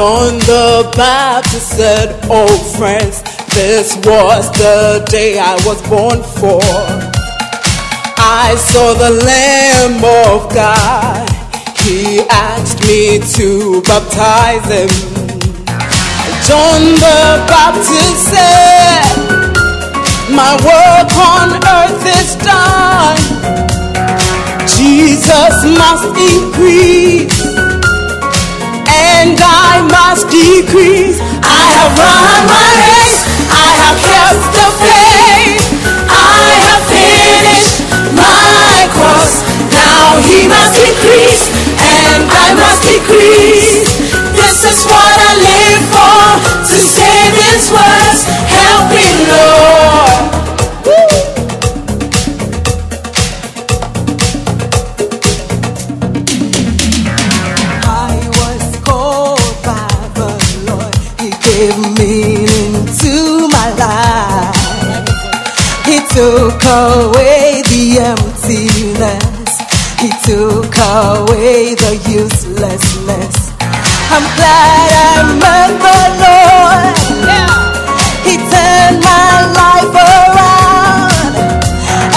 John the Baptist said, Oh friends, this was the day I was born for. I saw the Lamb of God. He asked me to baptize him. John the Baptist said, My work on earth is done. Jesus must increase and I must decrease. I have run my race, I have kept the faith, I have finished my course. Now he must increase, and I must decrease. This is what I live for, to say these words, help me, Lord. Away the emptiness. He took away the uselessness. I'm glad I met the Lord. He turned my life around.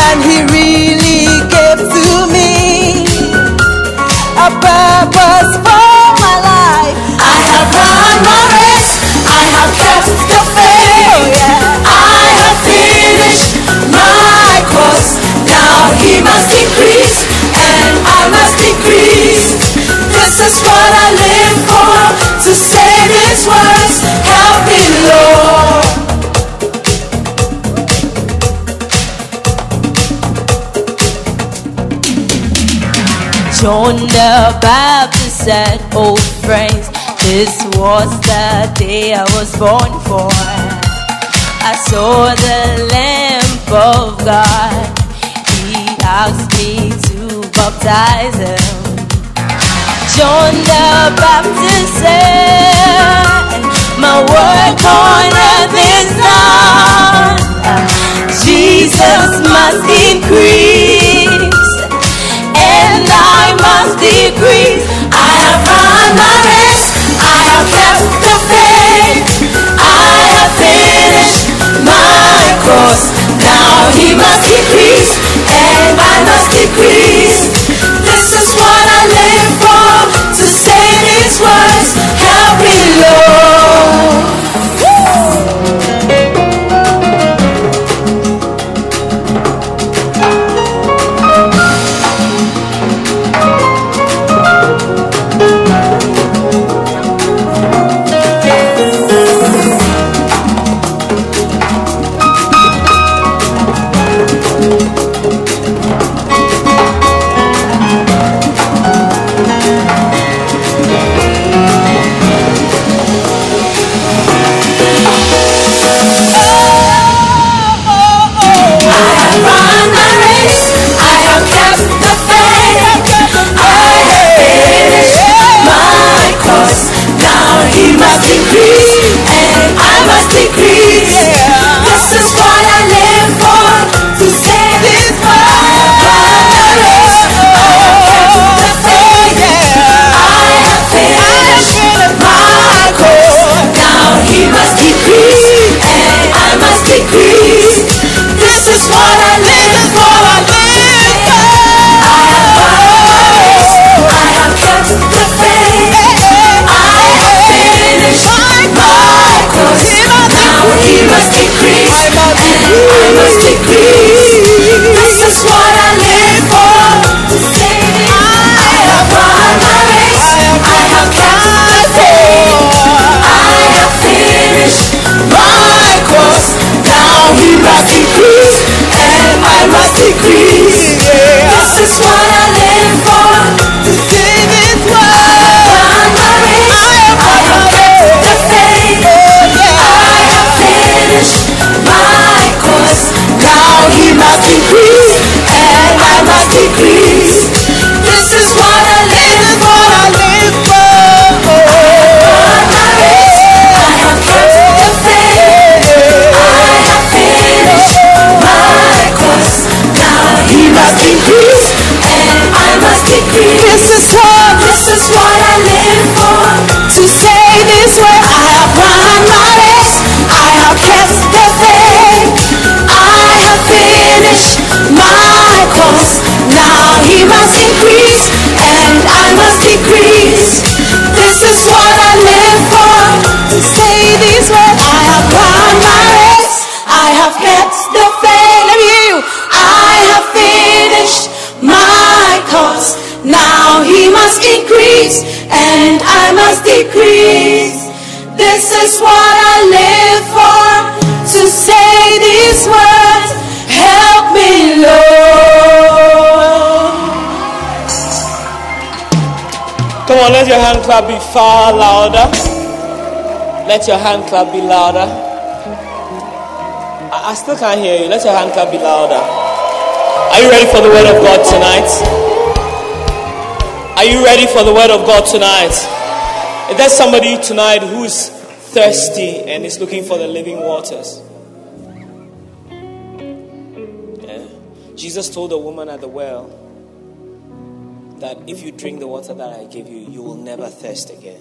And he really gave to me a is what I live for. To say these words, help me, Lord. John the Baptist said, Oh friends, this was the day I was born for. I saw the Lamb of God. He asked me to baptize him. John the Baptist said, My work on earth is done. Jesus must increase and I must decrease. I have run my race, I have kept the faith, I have finished my course. Now he must increase, and I must decrease. This is what I live degrees. This is what I live for. I live for. I have bodies. I have kept the faith. I have finished my course. Now he must decrease, and I must decrease. This is what I must increase, and I must decrease. increase and I must decrease. This is what, this is what I live for. To say this way, I have run my race, I have kept the faith, I have finished my course. Now he must increase and I must decrease. Increase and I must decrease. This is what I live for. To say these words, help me, Lord. Come on, let your hand clap be far louder. Let your hand clap be louder. I, I still can't hear you. Let your hand clap be louder. Are you ready for the word of God tonight? Are you ready for the word of God tonight? Is there somebody tonight who's thirsty and is looking for the living waters? Yeah. Jesus told the woman at the well that if you drink the water that I give you, you will never thirst again.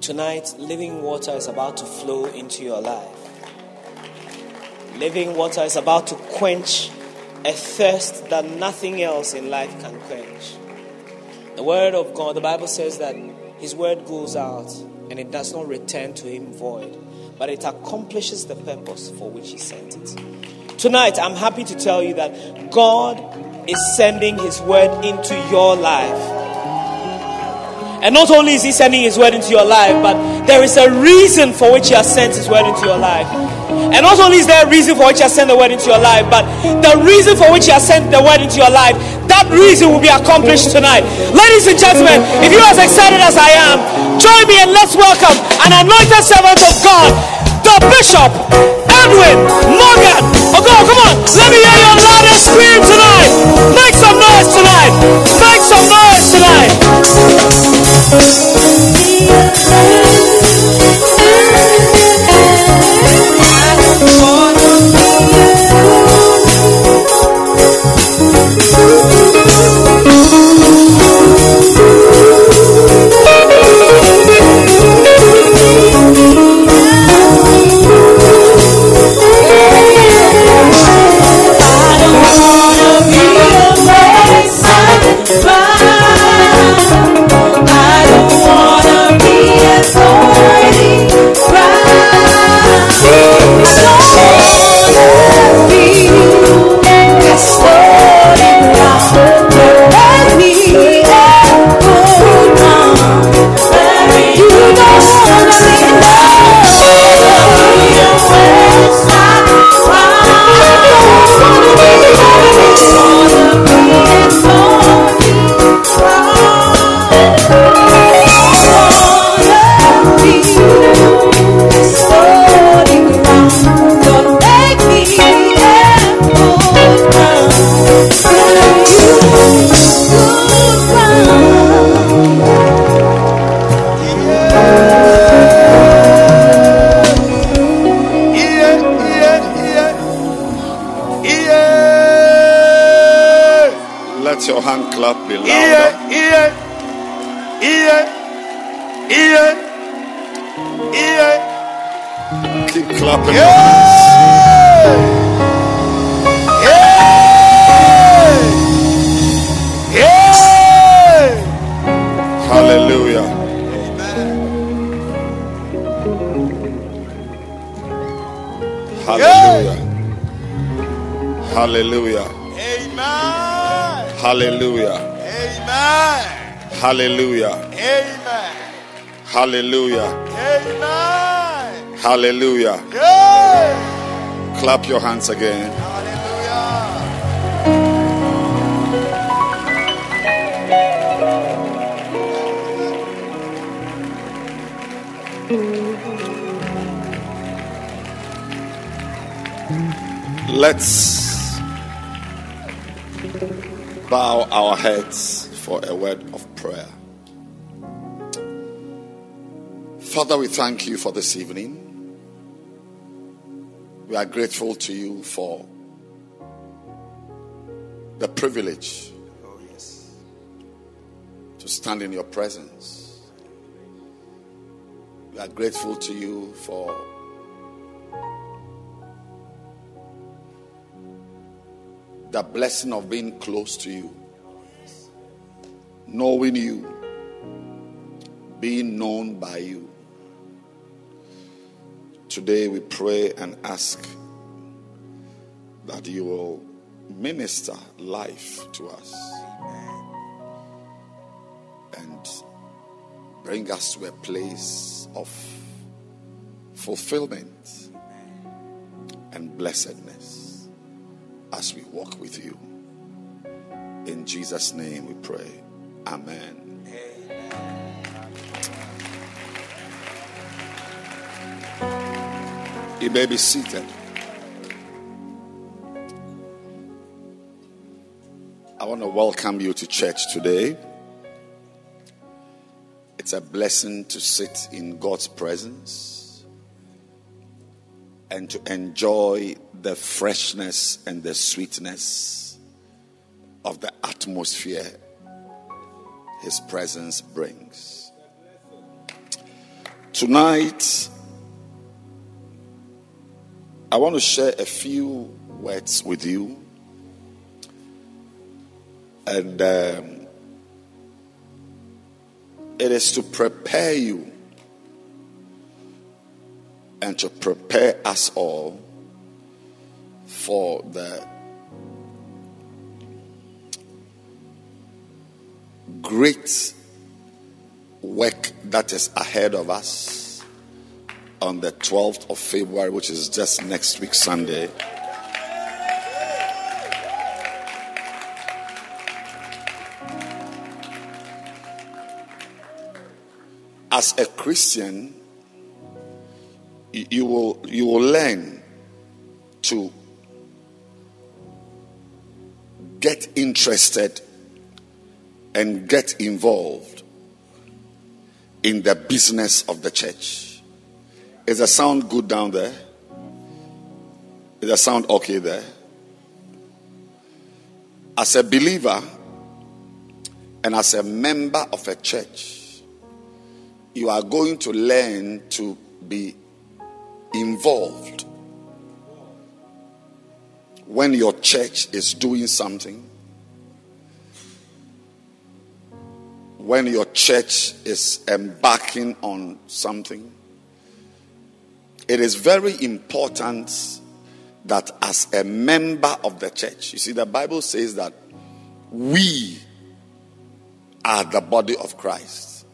Tonight, living water is about to flow into your life. Living water is about to quench a thirst that nothing else in life can quench. The word of God, the Bible says that his word goes out and it does not return to him void, but it accomplishes the purpose for which he sent it. Tonight, I'm happy to tell you that God is sending his word into your life. And not only is he sending his word into your life, but there is a reason for which he has sent his word into your life. And not only is there a reason for which he has sent the word into your life, but the reason for which he has sent the word into your life, that reason will be accomplished tonight. Ladies and gentlemen, if you're as excited as I am, join me and let's welcome an anointed servant of God, the Bishop Edwin Morgan. Oh, go, come on, let me hear your loudest scream tonight. Make some noise tonight. Make some noise tonight. Clap be louder. Yeah, yeah, yeah, yeah, yeah. Keep clapping your hands. Hallelujah. Hallelujah. Hallelujah. Amen. Hallelujah. Amen. Hallelujah. Amen. Hallelujah. Amen. Hallelujah. Yeah. Clap your hands again. Hallelujah. Let's bow our heads for a word of prayer. Father, we thank you for this evening. We are grateful to you for the privilege to stand in your presence. We are grateful to you for the blessing of being close to you, knowing you, being known by you. Today we pray and ask that you will minister life to us and bring us to a place of fulfillment and blessedness as we walk with you. In Jesus' name we pray. Amen. You may be seated. I want to welcome you to church today. It's a blessing to sit in God's presence and to enjoy the freshness and the sweetness of the atmosphere His presence brings. Tonight, I want to share a few words with you. And um, it is to prepare you and to prepare us all for the great work that is ahead of us on the 12th of February, which is just next week, Sunday. As a Christian, you- will, you will learn to get interested and get involved in the business of the church. Is the sound good down there? Is the sound okay there? As a believer and as a member of a church, you are going to learn to be involved when your church is doing something, when your church is embarking on something. It is very important that as a member of the church, you see, the Bible says that we are the body of Christ.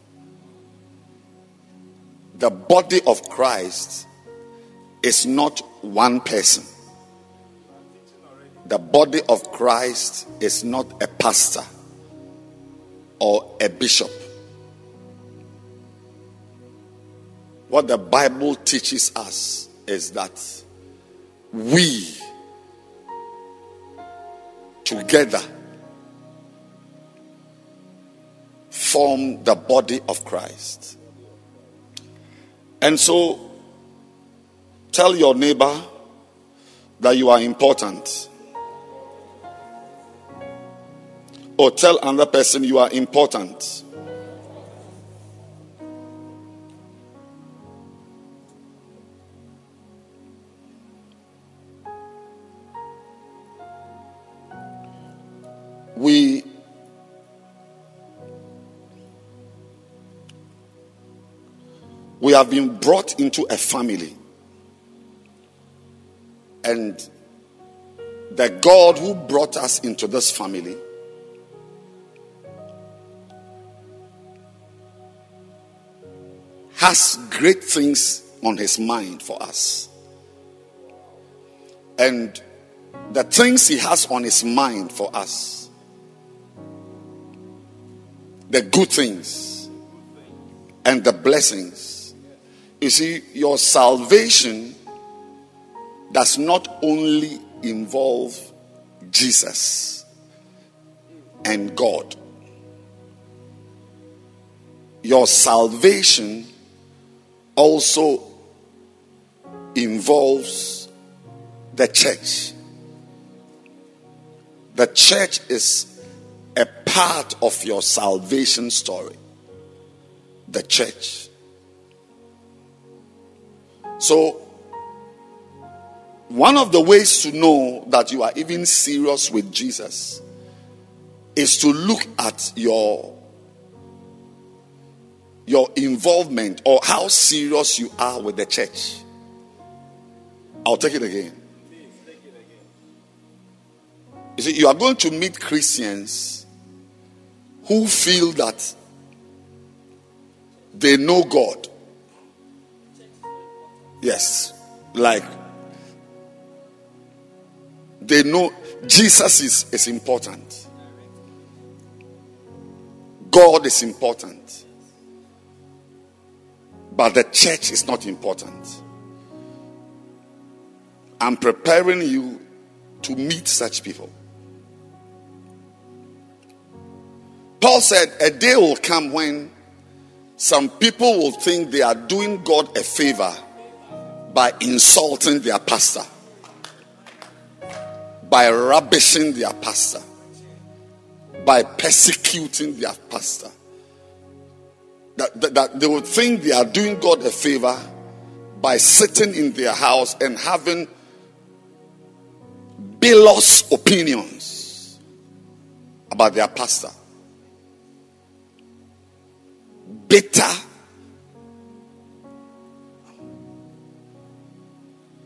The body of Christ is not one person. The body of Christ is not a pastor or a bishop. What the Bible teaches us is that we together form the body of Christ. And so tell your neighbor that you are important. Or tell another person you are important. We we have been brought into a family and the God who brought us into this family has great things on his mind for us. And the things he has on his mind for us, the good things and the blessings. You see, your salvation does not only involve Jesus and God. Your salvation also involves the church. The church is a part of your salvation story the church. So, one of the ways to know that you are even serious with Jesus is to look at your your involvement or how serious you are with the church. I'll take it again. You see, you are going to meet Christians who feel that they know God. Yes, like they know Jesus is, is important, God is important, but the church is not important. I'm preparing you to meet such people. Paul said, A day will come when some people will think they are doing God a favor by insulting their pastor, by rubbishing their pastor, by persecuting their pastor. That, that, that they would think they are doing God a favor by sitting in their house and having bilous opinions about their pastor. Bitter,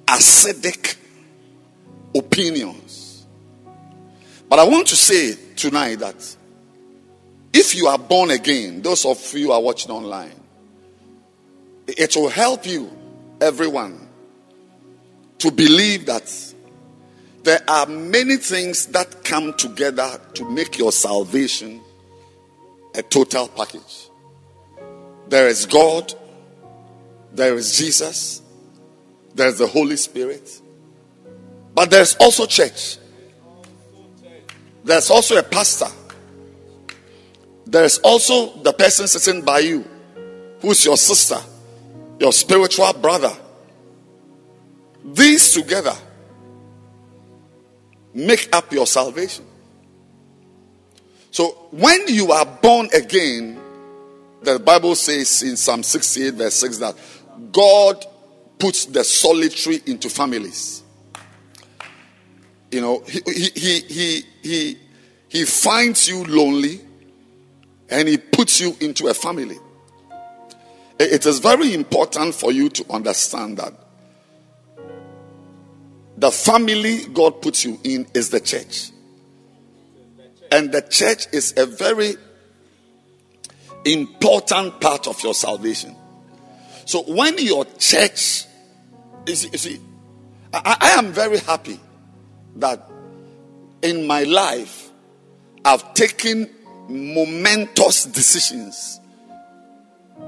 acidic opinions. But I want to say tonight that if you are born again, those of you are watching online, it will help you, everyone, to believe that there are many things that come together to make your salvation a total package. There is God, there is Jesus, there's the Holy Spirit, but there's also church. There's also a pastor. There's also the person sitting by you, who's your sister, your spiritual brother. These together make up your salvation. So when you are born again, the Bible says in Psalm 68, verse 6, that God puts the solitary into families. You know, he, he, he, he, he, finds you lonely and he puts you into a family. It is very important for you to understand that the family God puts you in is the church. And the church is a very important part of your salvation. So when your church, is, you see I, I am very happy that in my life I've taken momentous decisions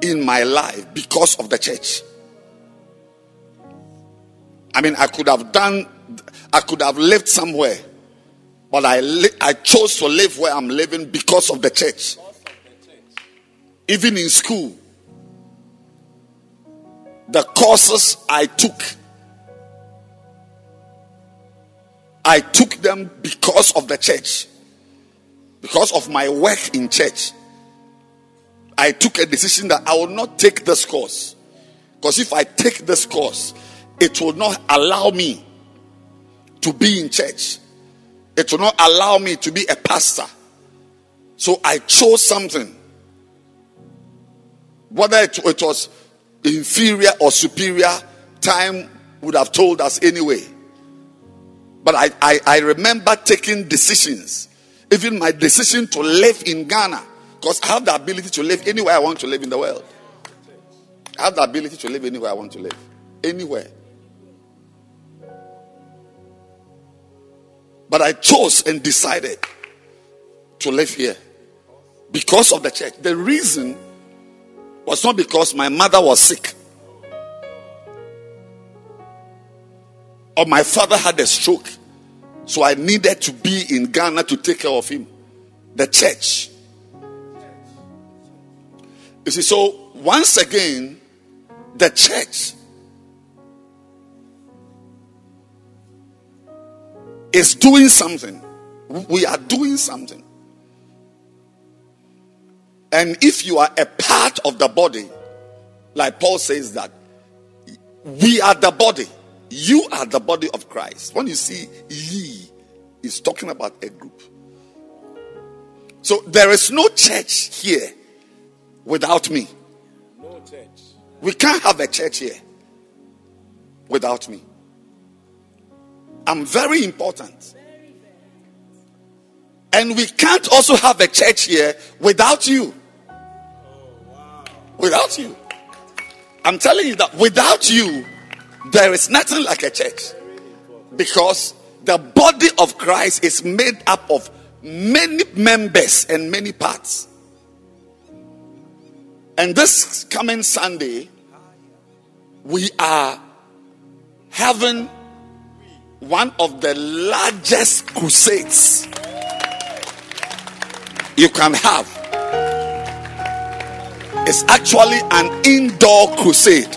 in my life because of the church. I mean, I could have done, I could have lived somewhere, but I, li- I chose to live where I'm living because of the church. Even in school, the courses I took, I took them because of the church, because of my work in church. I took a decision that I will not take this course. Because if I take this course, it will not allow me to be in church. It will not allow me to be a pastor. So I chose something. Whether it, it was inferior or superior, time would have told us anyway. But I, I, I remember taking decisions. Even my decision to live in Ghana. Because I have the ability to live anywhere I want to live in the world. I have the ability to live anywhere I want to live. Anywhere. But I chose and decided to live here because of the church. The reason was not because my mother was sick or my father had a stroke. So I needed to be in Ghana to take care of him. The church. You see, so once again, the church is doing something. We are doing something. And if you are a part of the body, like Paul says that we are the body, you are the body of Christ. When you see ye, he's talking about a group. So there is no church here without me. No church. We can't have a church here without me. I'm very important. And we can't also have a church here without you. Oh, without you. I'm telling you that without you, there is nothing like a church. Because the body of Christ is made up of many members and many parts. And this coming Sunday, we are having one of the largest crusades you can have. It's actually an indoor crusade.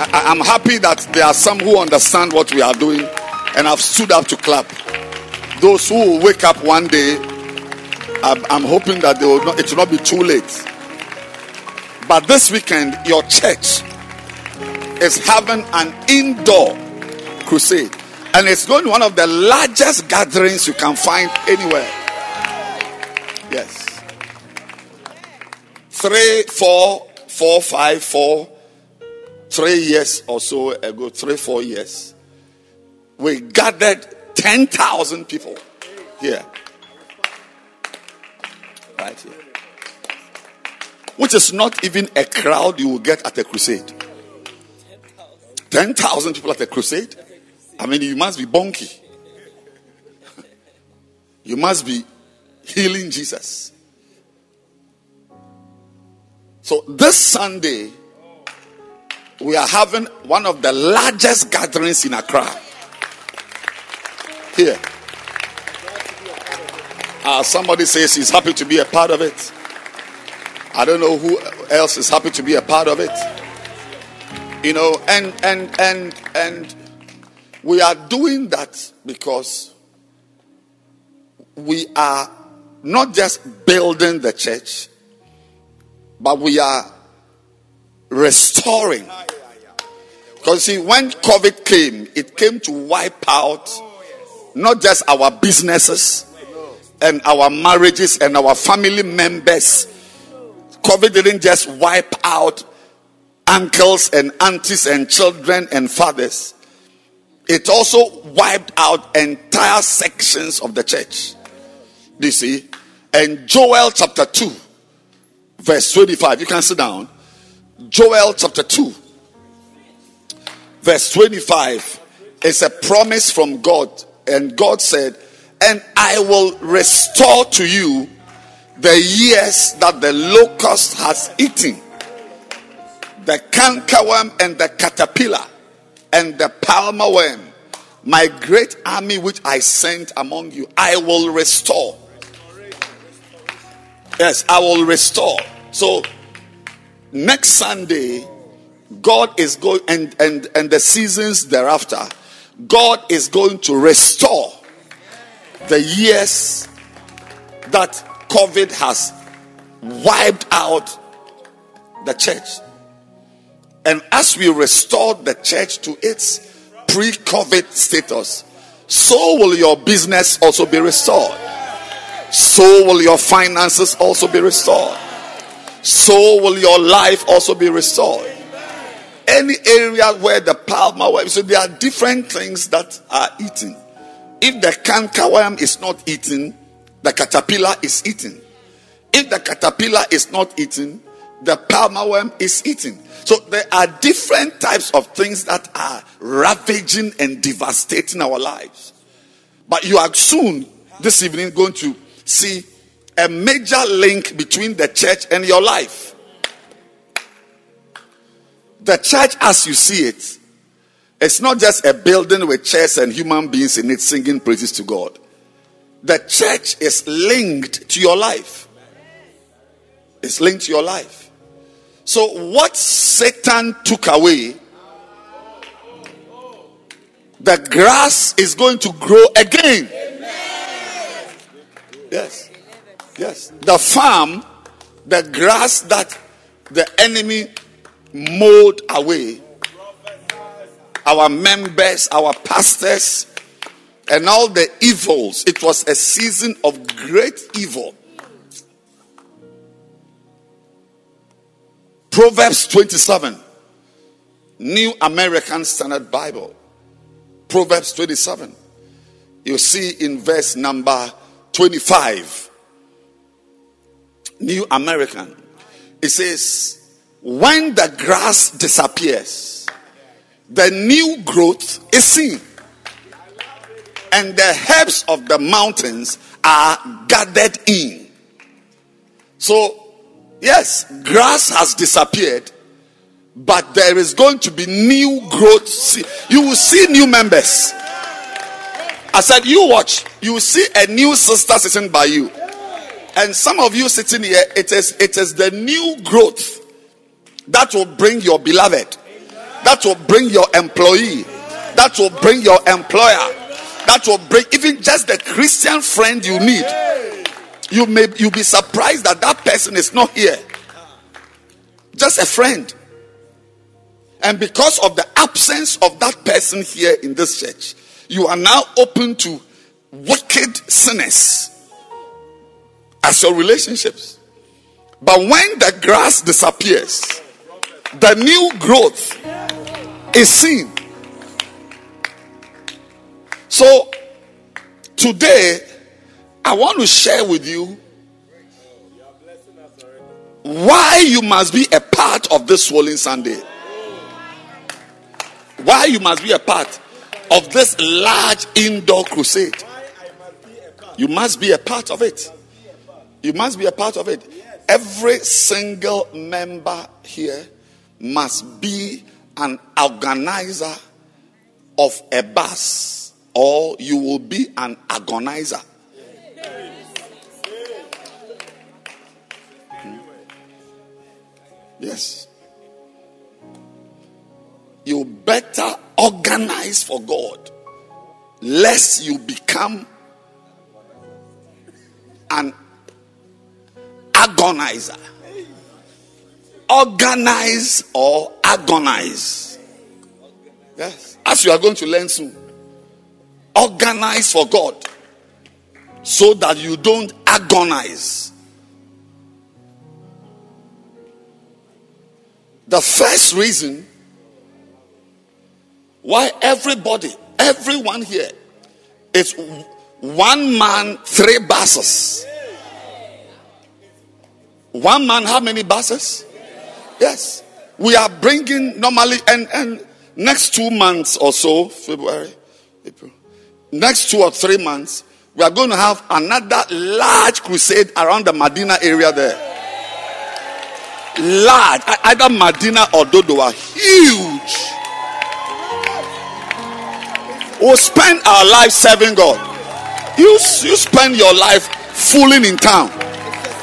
I, I'm happy that there are some who understand what we are doing and have stood up to clap. Those who will wake up one day, I'm, I'm hoping that they will not, it will not be too late. But this weekend, your church is having an indoor crusade, and it's going to be one of the largest gatherings you can find anywhere. Yes. Three, four, four, five, four, three years or so ago, three, four years, we gathered 10,000 people here. Right here. Which is not even a crowd you will get at a crusade. 10,000 people at a crusade? I mean, you must be bonky. You must be healing Jesus. So this Sunday, we are having one of the largest gatherings in Accra. Here. Uh, somebody says he's happy to be a part of it. I don't know who else is happy to be a part of it. You know, and and and and we are doing that because we are not just building the church, but we are restoring. Because see, when COVID came, it came to wipe out not just our businesses and our marriages and our family members. COVID didn't just wipe out uncles and aunties and children and fathers. It also wiped out entire sections of the church. You see? And Joel chapter 2, verse 25. You can sit down. Joel chapter 2, verse 25 is a promise from God. And God said, And I will restore to you the years that the locust has eaten, the cankerworm and the caterpillar and the palmer worm, my great army which I sent among you, I will restore. Yes, I will restore. So next Sunday, God is going and and and the seasons thereafter, God is going to restore the years that COVID has wiped out the church. And as we restore the church to its pre COVID status, so will your business also be restored. So will your finances also be restored. So will your life also be restored. Any area where the palmer worm, so there are different things that are eaten. If the cankerworm is not eaten, the caterpillar is eaten. If the caterpillar is not eaten, the palmer worm is eaten. So there are different types of things that are ravaging and devastating our lives. But you are soon this evening going to see a major link between the church and your life. The church, as you see it, it's not just a building with chairs and human beings in it singing praises to God. The church is linked to your life. It's linked to your life. So, what Satan took away, the grass is going to grow again. Yes. Yes. The farm, the grass that the enemy mowed away, our members, our pastors, and all the evils. It was a season of great evil. Proverbs 27, New American Standard Bible. Proverbs 27. You see in verse number 25. New American. It says, When the grass disappears, the new growth is seen, and the herbs of the mountains are gathered in. So, yes, grass has disappeared, but there is going to be new growth. You will see new members. I said, You watch, you will see a new sister sitting by you. And some of you sitting here, it is it is the new growth that will bring your beloved, that will bring your employee, that will bring your employer, that will bring even just the Christian friend you need. You may you be surprised that that person is not here. Just a friend. And because of the absence of that person here in this church, you are now open to wicked sinners as your relationships. But when the grass disappears, the new growth is seen. So today, I want to share with you why you must be a part of this Swollen Sunday. Why you must be a part of this large indoor crusade. You must be a part of it. You must be a part of it. Every single member here must be an organizer of a bus, or you will be an agonizer. Hmm. Yes. You better organize for God, lest you become an agonizer. Organize or agonize. Yes. As you are going to learn soon. Organize for God so that you don't agonize. The first reason why everybody, everyone here is one man, three buses. One man, how many buses? Yes. We are bringing normally, and, and next two months or so, February, April, next two or three months, we are going to have another large crusade around the Medina area there. Large, either Medina or Dodowa, huge. We'll spend our life serving God. You, you spend your life fooling in town.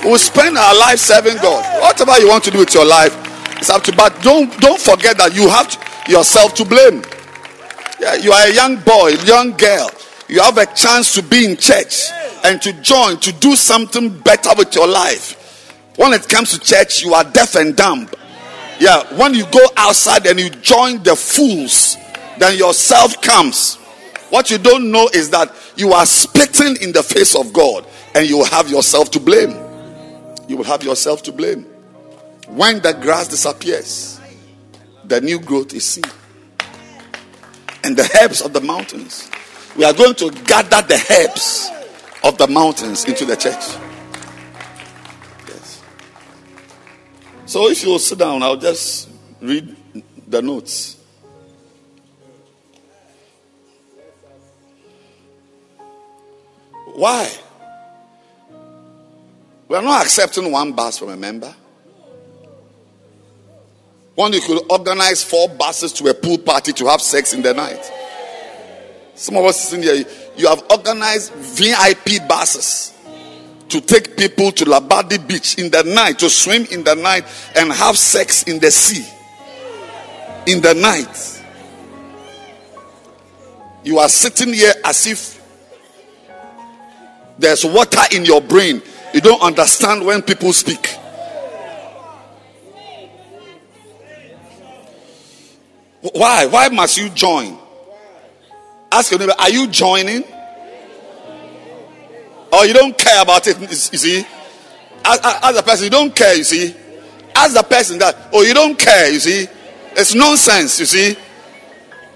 We'll spend our life serving God. Whatever you want to do with your life, it's up to. But don't don't forget that you have to, yourself to blame. Yeah, you are a young boy, young girl. You have a chance to be in church and to join to do something better with your life. When it comes to church, you are deaf and dumb. Yeah, when you go outside and you join the fools, then yourself comes. What you don't know is that you are spitting in the face of God and you have yourself to blame. You will have yourself to blame. When the grass disappears, the new growth is seen. And the herbs of the mountains. We are going to gather the herbs of the mountains into the church. Yes. So if you will sit down, I'll just read the notes. Why? We are not accepting one bus from a member. One, you could organize four buses to a pool party to have sex in the night. Some of us in here, you have organized VIP buses to take people to Labadi Beach in the night, to swim in the night and have sex in the sea. In the night. You are sitting here as if there's water in your brain. You don't understand when people speak. Why? Why must you join? Ask your neighbor, are you joining? Or you don't care about it, you see? As, the person, you don't care, you see? As a person that, oh, you don't care, you see? It's nonsense, you see?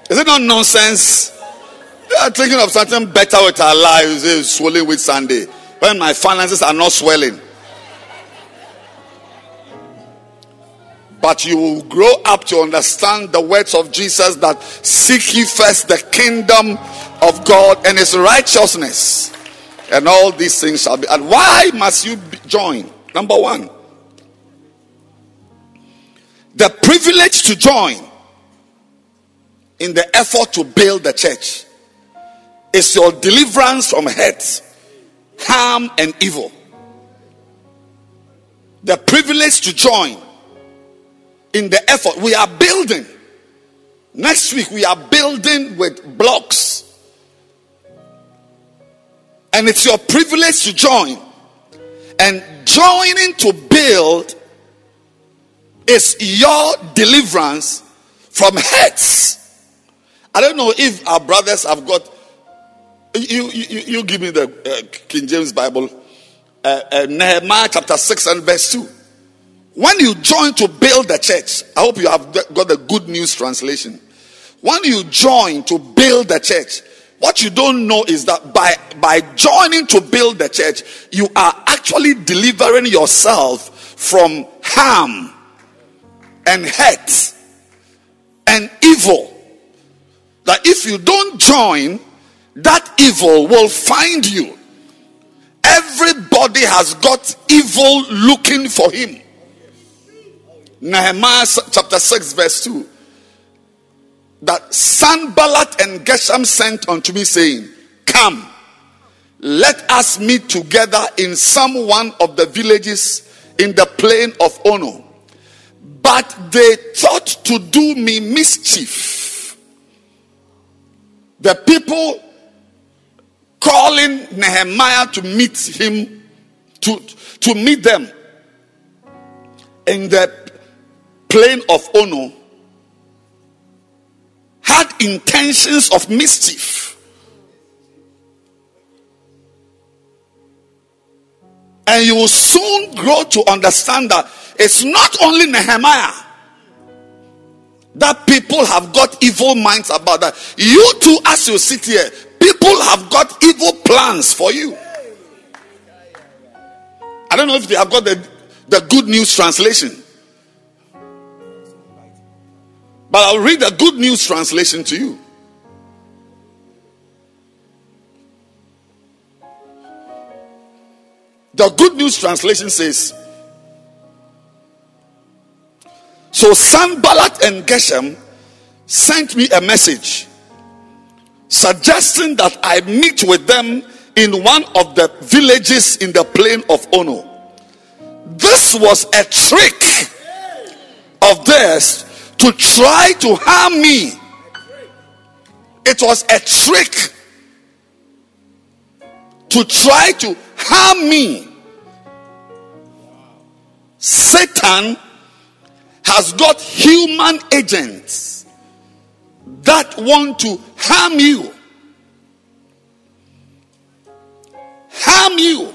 Is it not nonsense? We are thinking of something better with our lives, swelling with Sunday. When my finances are not swelling. But you will grow up to understand the words of Jesus that seek ye first the kingdom of God and his righteousness. And all these things shall be. And why must you join? Number one, the privilege to join in the effort to build the church is your deliverance from hurt, harm, and evil. The privilege to join in the effort. We are building. Next week, we are building with blocks. And it's your privilege to join. And joining to build is your deliverance from hurts. I don't know if our brothers have got. You, you, you give me the uh, King James Bible, uh, uh, Nehemiah chapter 6 and verse 2. When you join to build the church, I hope you have got the good news translation. When you join to build the church, what you don't know is that by, by joining to build the church, you are actually delivering yourself from harm and hurt and evil. That if you don't join, that evil will find you. Everybody has got evil looking for him. Nehemiah chapter 6, verse 2. That Sanballat and Geshem sent unto me, saying, Come, let us meet together in some one of the villages in the plain of Ono. But they thought to do me mischief. The people calling Nehemiah to meet him, to, to meet them in the plain of Ono had intentions of mischief. And you will soon grow to understand that it's not only Nehemiah that people have got evil minds about that. You too, as you sit here, people have got evil plans for you. I don't know if they have got the, the good news translation. But I'll read the good news translation to you. The good news translation says So Sanballat and Geshem sent me a message suggesting that I meet with them in one of the villages in the plain of Ono. This was a trick of theirs to try to harm me. It was a trick to try to harm me. Satan has got human agents that want to harm you. Harm you.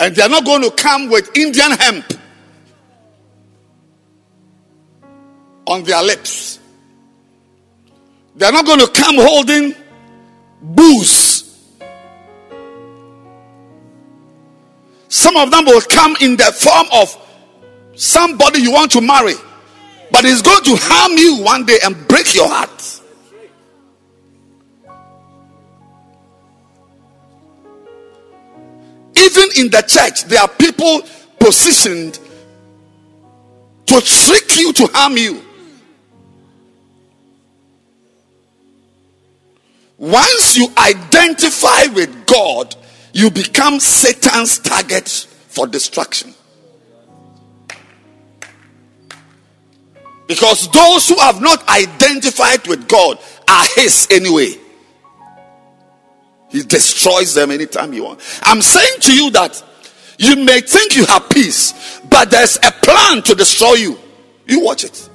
And they are not going to come with Indian hemp. on their lips. They're not going to come holding booze. Some of them will come in the form of somebody you want to marry, but it's going to harm you one day and break your heart. Even in the church, there are people positioned to trick you to harm you. Once you identify with God, you become Satan's target for destruction. Because those who have not identified with God are his anyway. He destroys them anytime he wants. I'm saying to you that you may think you have peace, but there's a plan to destroy you. You watch it.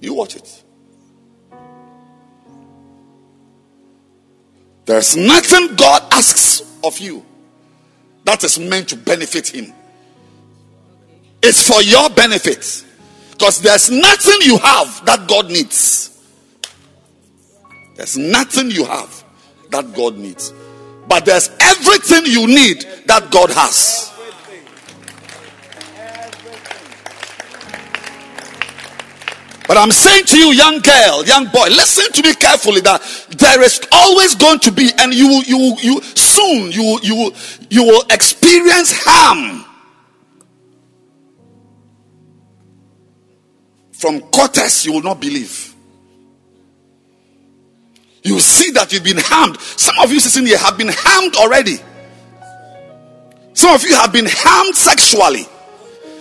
You watch it. There's nothing God asks of you that is meant to benefit Him. It's for your benefit. Because there's nothing you have that God needs. There's nothing you have that God needs. But there's everything you need that God has. But I'm saying to you, young girl, young boy, listen to me carefully that there is always going to be, and you you you soon you you you will experience harm from quarters you will not believe. You see that you've been harmed. Some of you sitting here have been harmed already. Some of you have been harmed sexually.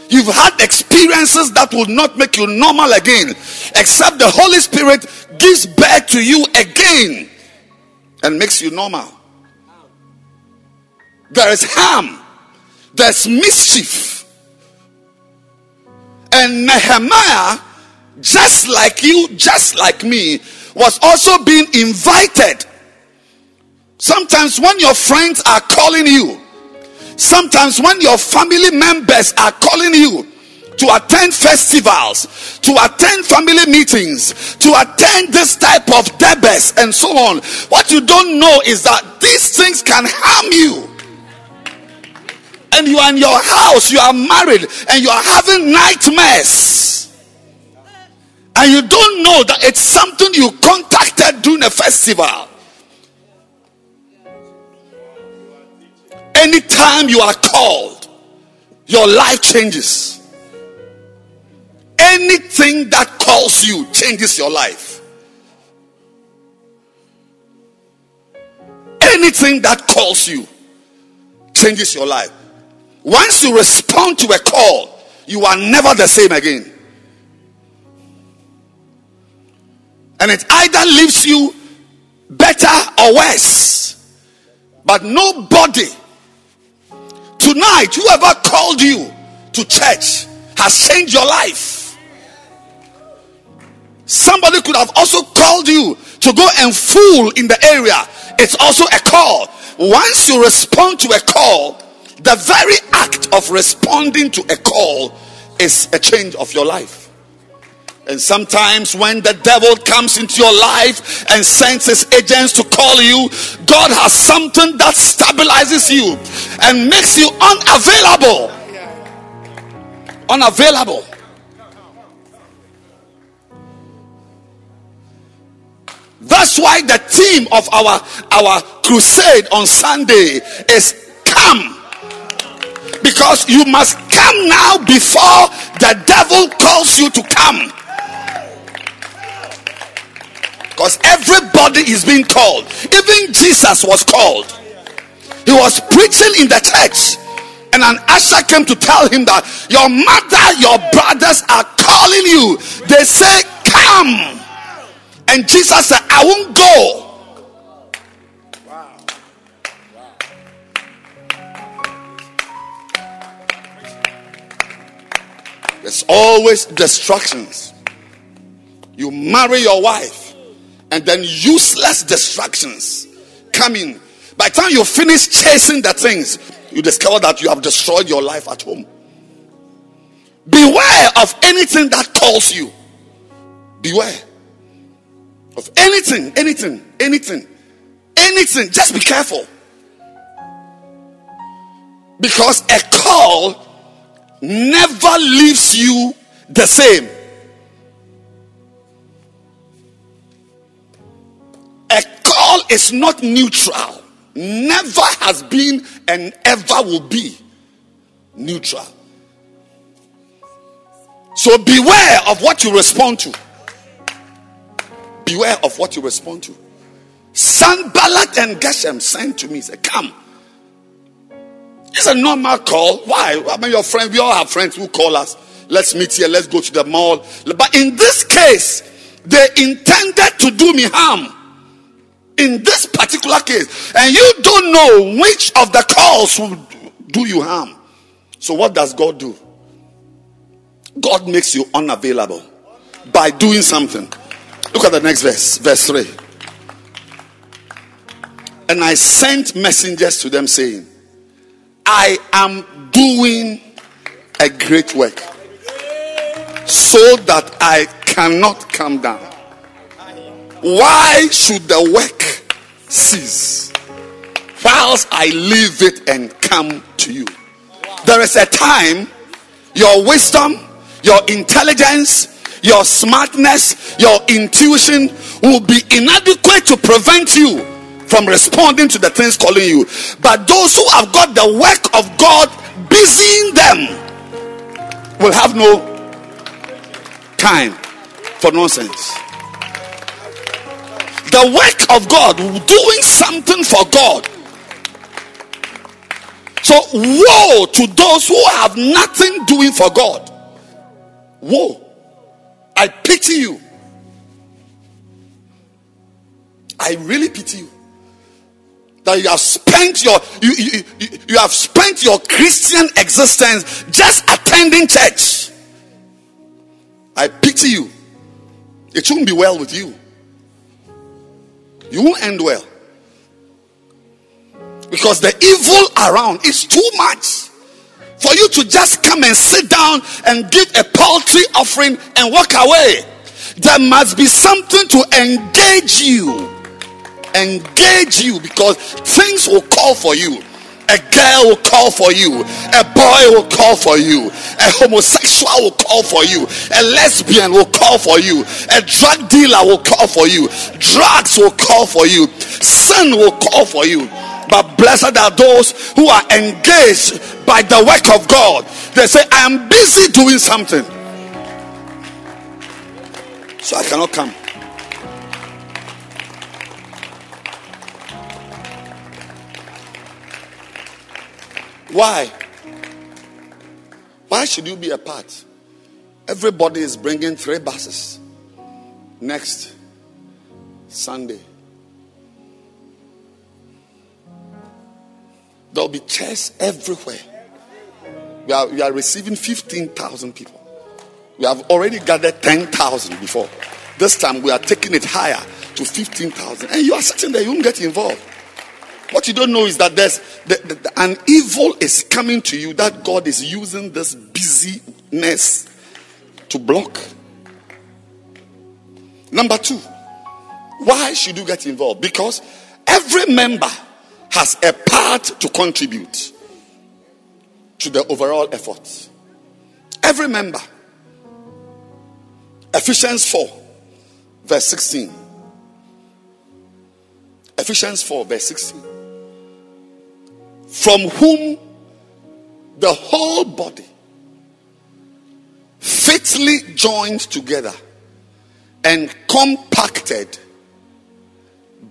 You've had experiences that will not make you normal again, except the Holy Spirit gives birth to you again and makes you normal. There is harm, there's mischief. And Nehemiah, just like you, just like me, was also being invited. Sometimes when your friends are calling you, Sometimes when your family members are calling you to attend festivals, to attend family meetings, to attend this type of debes and so on, what you don't know is that these things can harm you. And you are in your house, you are married, and you are having nightmares. And you don't know that it's something you contacted during a festival. Anytime you are called, your life changes. Anything that calls you changes your life. Anything that calls you changes your life. Once you respond to a call, you are never the same again. And it either leaves you better or worse. But nobody Tonight, whoever called you to church has changed your life. Somebody could have also called you to go and fool in the area. It's also a call. Once you respond to a call, the very act of responding to a call is a change of your life. And sometimes when the devil comes into your life and sends his agents to call you, God has something that stabilizes you and makes you unavailable. Unavailable. That's why the theme of our our crusade on Sunday is come. Because you must come now before the devil calls you to come. Because everybody is being called. Even Jesus was called. He was preaching in the church. And an usher came to tell him that your mother, your brothers are calling you. They say, Come. And Jesus said, I won't go. There's always distractions. You marry your wife and then useless distractions come in. By the time you finish chasing the things, you discover that you have destroyed your life at home. Beware of anything that calls you. Beware of anything, anything, anything, anything. Just be careful. Because a call never leaves you the same. A call is not neutral, never has been, and ever will be neutral. So beware of what you respond to. Beware of what you respond to. Sanballat and Geshem sent to me, said, Come. It's a normal call. Why? I mean, your friend, we all have friends who call us. Let's meet here, let's go to the mall. But in this case, they intended to do me harm. In this particular case, and you don't know which of the calls will do you harm. So, what does God do? God makes you unavailable by doing something. Look at the next verse, verse 3. And I sent messengers to them saying, I am doing a great work so that I cannot come down. Why should the work cease whilst I leave it and come to you? There is a time your wisdom, your intelligence, your smartness, your intuition will be inadequate to prevent you from responding to the things calling you. But those who have got the work of God busying them will have no time for nonsense. The work of God, doing something for God. So, woe to those who have nothing doing for God. Woe. I pity you. I really pity you. That you have spent your you, you, you, have spent your Christian existence just attending church. I pity you. It shouldn't be well with you. You won't end well. Because the evil around is too much for you to just come and sit down and give a paltry offering and walk away. There must be something to engage you. Engage you because things will call for you. A girl will call for you. A boy will call for you. A homosexual will call for you. A lesbian will call for you. A drug dealer will call for you. Drugs will call for you. Sin will call for you. But blessed are those who are engaged by the work of God. They say, I am busy doing something. So I cannot come. Why? Why should you be a part? Everybody is bringing three buses next Sunday. There'll be chairs everywhere. We are, we are receiving 15,000 people. We have already gathered 10,000 before. This time we are taking it higher to 15,000. And you are sitting there, you won't get involved. What you don't know is that there's the, the, the, an evil is coming to you that God is using this busyness to block. Number two, why should you get involved? Because every member has a part to contribute to the overall effort. Every member. Ephesians 4, verse 16. Ephesians 4, verse 16. From whom the whole body fitly joined together and compacted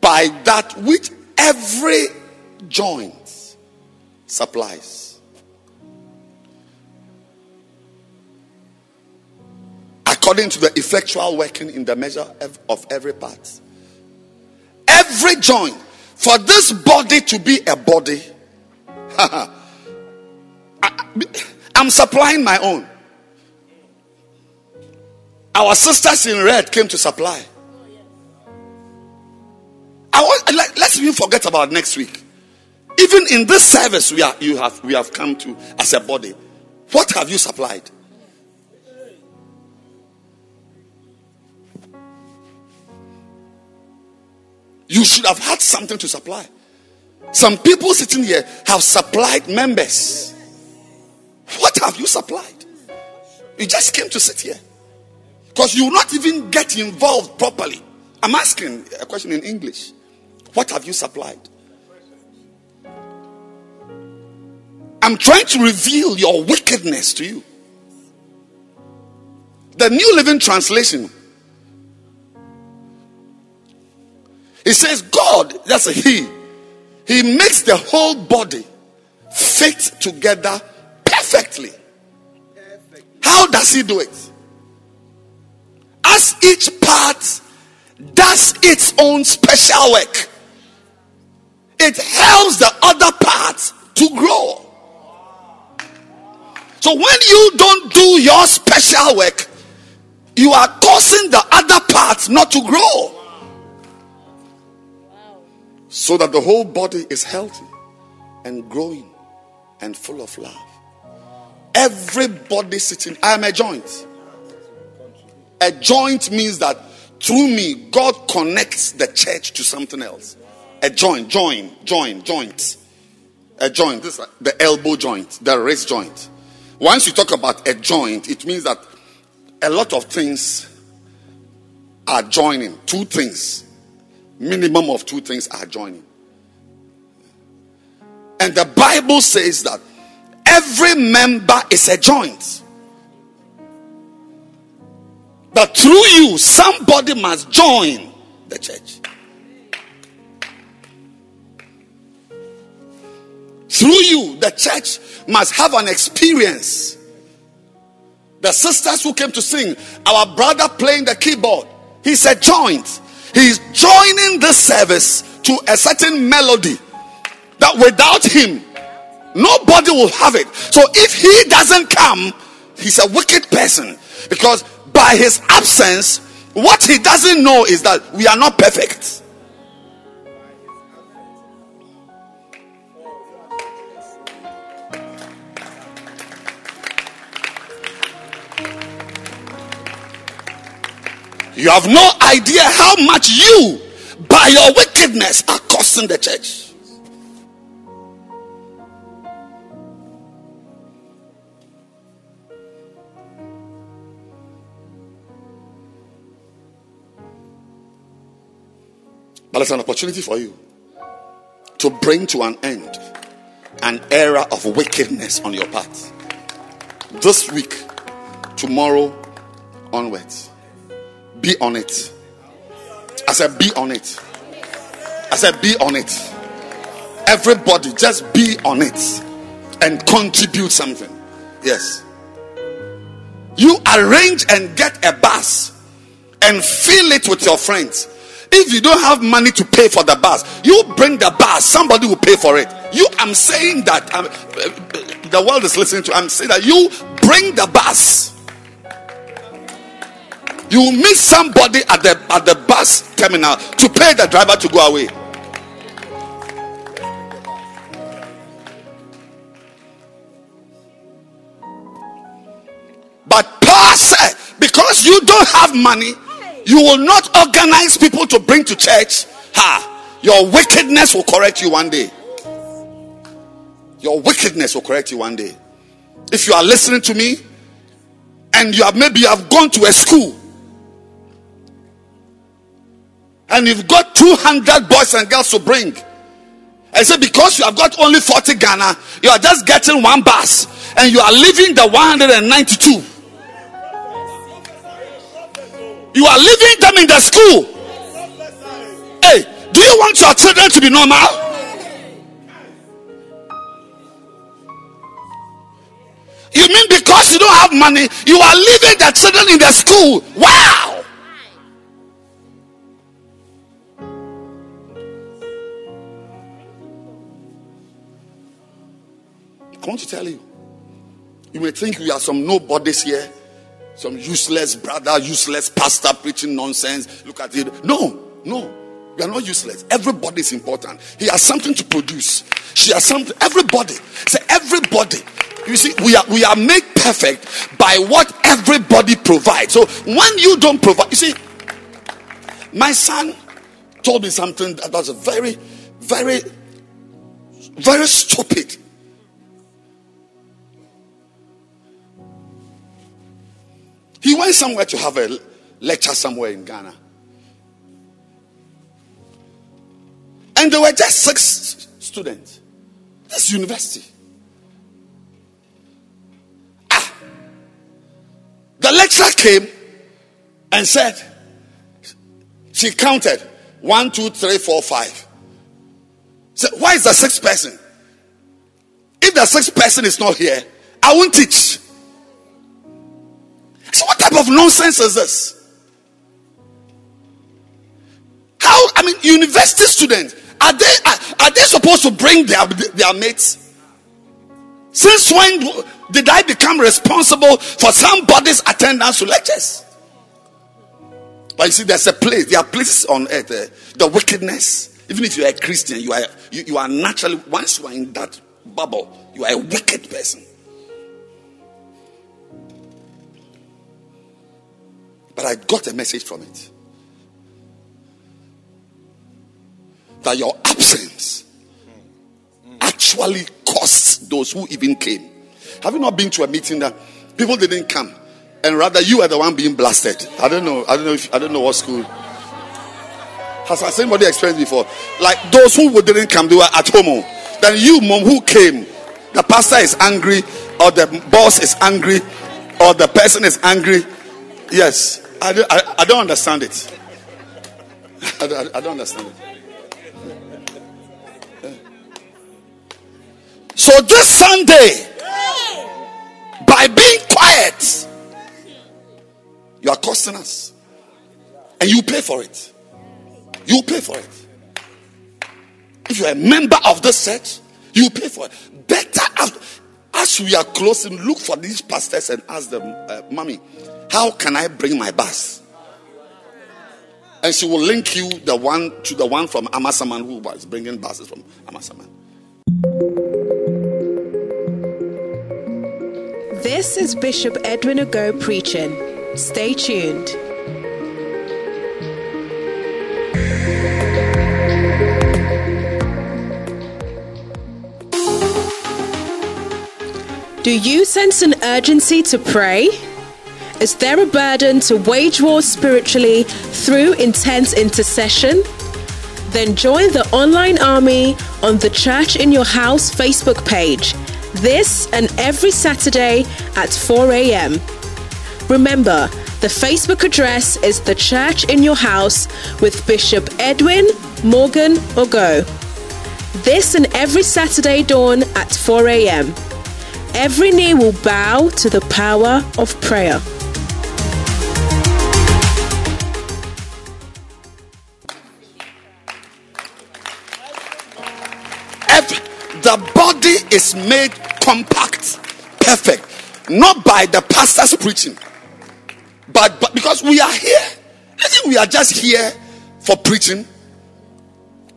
by that which every joint supplies. According to the effectual working in the measure of every part. Every joint. For this body to be a body, I'm supplying my own. Our sisters in red came to supply. I want, let, let's even forget about next week. Even in this service we are you have we have come to as a body. What have you supplied? You should have had something to supply. Some people sitting here have supplied members. What have you supplied? You just came to sit here. Because you will not even get involved properly. I'm asking a question in English. What have you supplied? I'm trying to reveal your wickedness to you. The New Living Translation. It says, God, that's a He. He makes the whole body fit together perfectly. How does He do it? As each part does its own special work. it helps the other part to grow. So when you don't do your special work, you are causing the other part not to grow. So that the whole body is healthy and growing and full of love. Everybody sitting, I am a joint. A joint means that through me, God connects the church to something else. A joint, join, join, joint. A joint, this the elbow joint, the wrist joint. Once you talk about a joint, it means that a lot of things are joining. Two things, minimum of two things are joining. And the Bible says that every member is a joint. But through you, somebody must join the church. Through you, the church must have an experience. The sisters who came to sing, our brother playing the keyboard, he's a joint. He's joining this service to a certain melody that without him, nobody will have it. So if he doesn't come, he's a wicked person because by his absence, what he doesn't know is that we are not perfect. You have no idea how much you, by your wickedness, are costing the church. But it's an opportunity for you to bring to an end an era of wickedness on your part. This week, tomorrow onwards, be on it. I said, be on it. I said, be on it. Everybody, just be on it and contribute something. Yes. You arrange and get a bus and fill it with your friends. If you don't have money to pay for the bus, you bring the bus, somebody will pay for it. You, I'm saying that I'm, the world is listening to. I'm saying that you bring the bus. You will meet somebody at the at the bus terminal to pay the driver to go away. But Paul said, because you don't have money, you will not organize people to bring to church. Ha! Your wickedness will correct you one day. Your wickedness will correct you one day. If you are listening to me and you have maybe you have gone to a school and you've got 200 boys and girls to bring. I say because you have got only 40 Ghana, you are just getting one bus and you are leaving the 192. You are leaving them in the school. Hey, do you want your children to be normal? You mean because you don't have money, you are leaving the children in the school? Wow! I want to tell you. You may think we are some nobodies here, some useless brother, useless pastor preaching nonsense. Look at it. No, no. We are not useless. Everybody is important. He has something to produce. She has something. Everybody. Say everybody. You see, we are we are made perfect by what everybody provides. So when you don't provide, you see, my son told me something that was very, very, very stupid. He went somewhere to have a lecture somewhere in Ghana. And there were just six students. This university. Ah. The lecturer came and said, she counted one, two, three, four, five. So why is the sixth person? If the sixth person is not here, I won't teach. So what type of nonsense is this? How I mean university students Are they are, are they supposed to bring their their mates? Since when did I become responsible for somebody's attendance to lectures? But you see, there's a place, there are places on earth, uh, the wickedness. Even if you are a Christian, you are you, you are naturally once you are in that bubble, you are a wicked person. But I got a message from it. That your absence actually costs those who even came. Have you not been to a meeting that people didn't come, and rather you are the one being blasted? I don't know. I don't know. If, I don't know what school. Has, has anybody experienced before? Like those who didn't come, they were at home. Then you, mom, who came, the pastor is angry, or the boss is angry, or the person is angry. Yes, I, don't- I, I don't understand it. I don't, I don't understand it. So this Sunday, by being quiet, you are costing us. And you pay for it. You pay for it. If you're a member of this church, you pay for it. Better as, as we are closing, look for these pastors and ask them, uh, Mommy, how can I bring my bus? And she will link you the one to the one from Amasaman who was bringing buses from Amasaman. This is Bishop Edwin Ogo preaching. Stay tuned. Do you sense an urgency to pray? Is there a burden to wage war spiritually through intense intercession? Then join the online army on the Church in Your House Facebook page this and every Saturday at 4 a.m. Remember, the Facebook address is The Church in Your House with Bishop Edwin Morgan Ogo. This and every Saturday dawn at 4 a.m. Every knee will bow to the power of prayer. The body is made compact, perfect, not by the pastor's preaching, but, but because we are here. I think we are just here for preaching,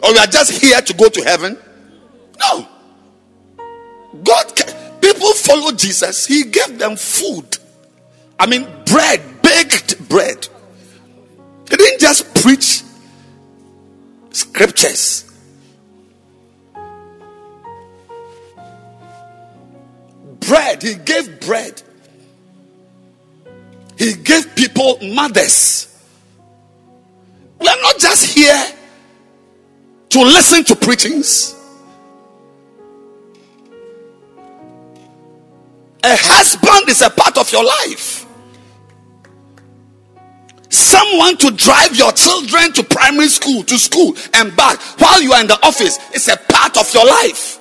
or we are just here to go to heaven. No, God, people follow Jesus. He gave them food. I mean, bread, baked bread. He didn't just preach scriptures. Bread. He gave bread. He gave people mothers. We are not just here to listen to preachings. A husband is a part of your life. Someone to drive your children to primary school, to school, and back while you are in the office is a part of your life.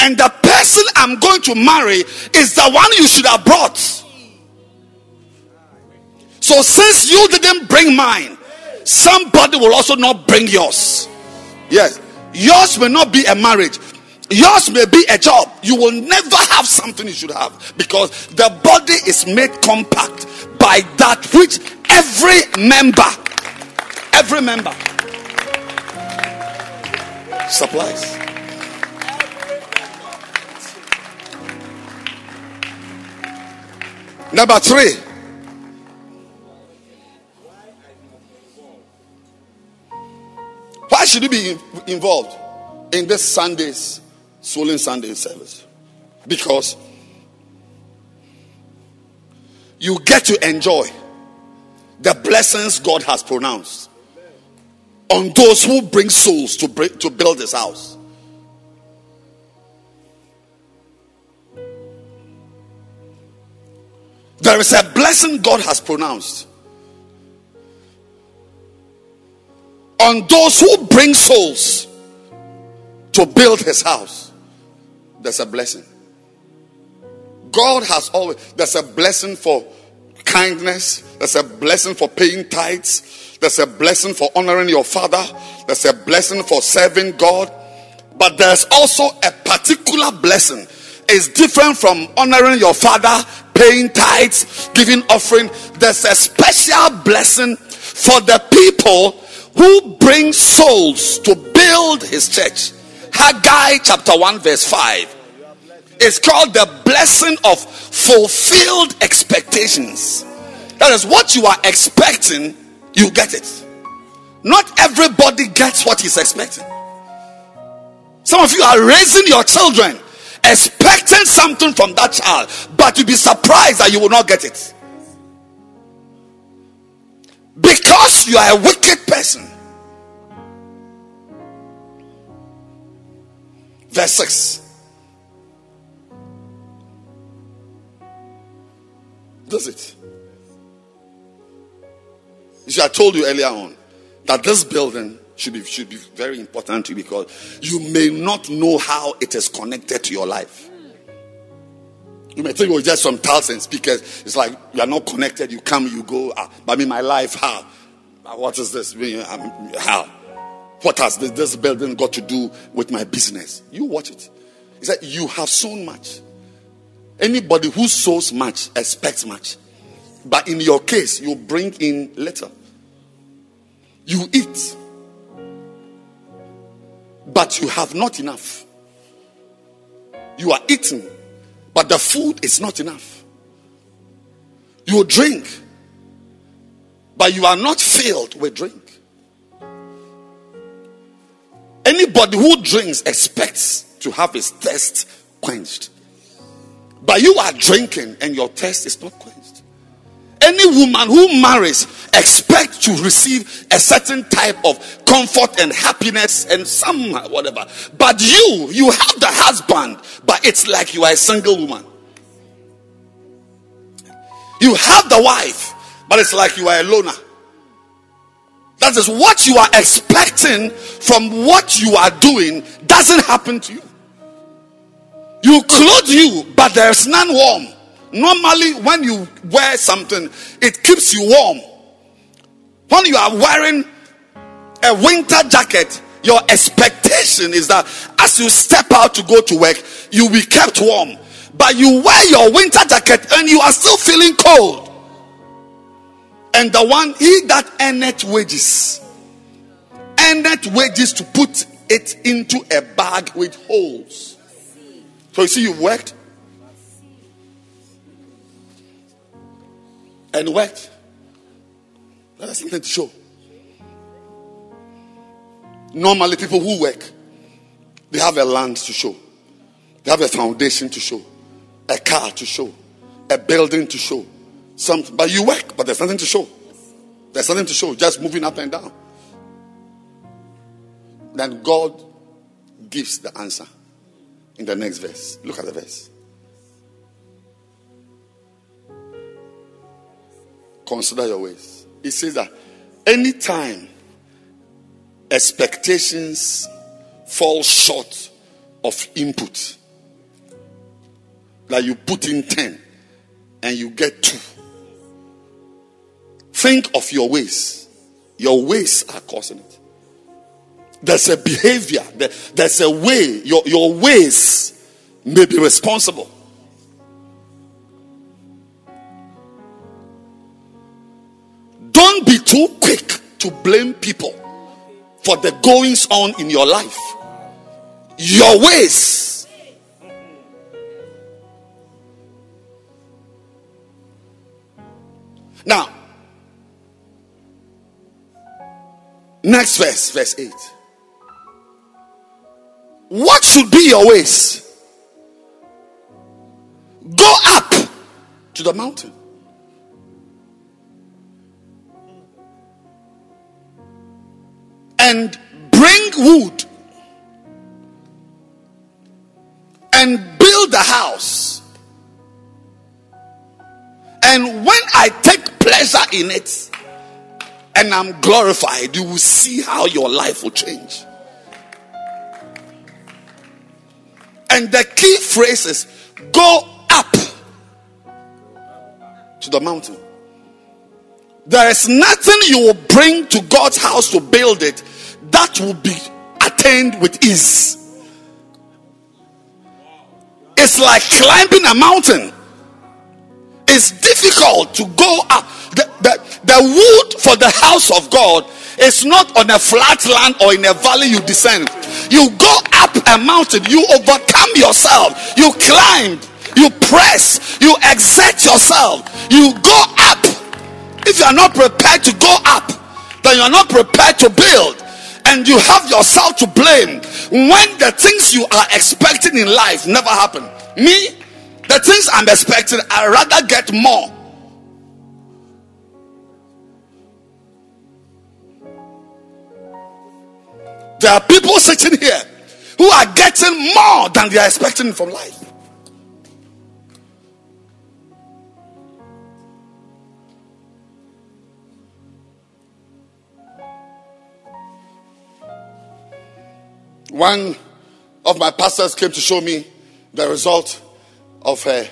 And the person I'm going to marry is the one you should have brought. So, since you didn't bring mine, somebody will also not bring yours. Yes, yours may not be a marriage, yours may be a job. You will never have something you should have because the body is made compact by that which every member, every member supplies. Number three. Why should you be involved in this Sunday's Swollen Sunday service? Because you get to enjoy the blessings God has pronounced on those who bring souls to, bring, to build this house. There is a blessing God has pronounced on those who bring souls to build his house. There's a blessing. God has always, there's a blessing for kindness. There's a blessing for paying tithes. There's a blessing for honoring your father. There's a blessing for serving God. But there's also a particular blessing. It's different from honoring your father, paying tithes, giving offering. There's a special blessing for the people who bring souls to build his church. Haggai chapter 1, verse 5. It's called the blessing of fulfilled expectations. That is what you are expecting, you get it. Not everybody gets what he's expecting. Some of you are raising your children expecting something from that child, but you'll be surprised that you will not get it. Because you are a wicked person. Verse 6. Does it? You see, I told you earlier on that this building should be should be very important to you because you may not know how it is connected to your life. You may think it was just some tiles and speakers. It's like you are not connected. You come, you go. Ah, but I mean, my life, how? Ah, What is this? Um, How? What has this, building got to do with my business? You watch it. He said, You have sown much. Anybody who sows much expects much. But in your case, you bring in little. You eat, but you have not enough. You are eating, but the food is not enough. You drink, but you are not filled with drink. Anybody who drinks expects to have his thirst quenched. But you are drinking and your thirst is not quenched. Any woman who marries expect to receive a certain type of comfort and happiness and some whatever. But you, you have the husband, but it's like you are a single woman. You have the wife, but it's like you are a loner. That is what you are expecting from what you are doing doesn't happen to you. You clothe you, but there's none warm. Normally, when you wear something, it keeps you warm. When you are wearing a winter jacket, your expectation is that as you step out to go to work, you'll be kept warm. But you wear your winter jacket and you are still feeling cold. And the one, he that earneth wages, earneth wages to put it into a bag with holes. So you see, you've worked and worked. There's something to show. Normally, people who work, they have a land to show, they have a foundation to show, a car to show, a building to show. Something, but you work, but there's nothing to show. There's nothing to show, just moving up and down. Then God gives the answer in the next verse. Look at the verse. Consider your ways. It says that anytime expectations fall short of input, like you put in 10 and you get 2, think of your ways. Your ways are causing it. There's a behavior, there's a way, your, your ways may be responsible. Don't be too quick to blame people for the goings on in your life. Your ways. Now, next verse, verse 8. What should be your ways? Go up to the mountain. And bring wood and build a house. And when I take pleasure in it and I'm glorified, you will see how your life will change. And the key phrase is go up to the mountain. There is nothing you will bring to God's house to build it that will be attained with ease. It's like climbing a mountain. It's difficult to go up. The, the, the wood for the house of God is not on a flat land or in a valley you descend. You go up a mountain, you overcome yourself, you climb, you press, you exert yourself, you go up. If you are not prepared to go up, then you are not prepared to build, and you have yourself to blame when the things you are expecting in life never happen. Me, the things I'm expecting, I rather get more. There are people sitting here who are getting more than they are expecting from life. One of my pastors came to show me the result of her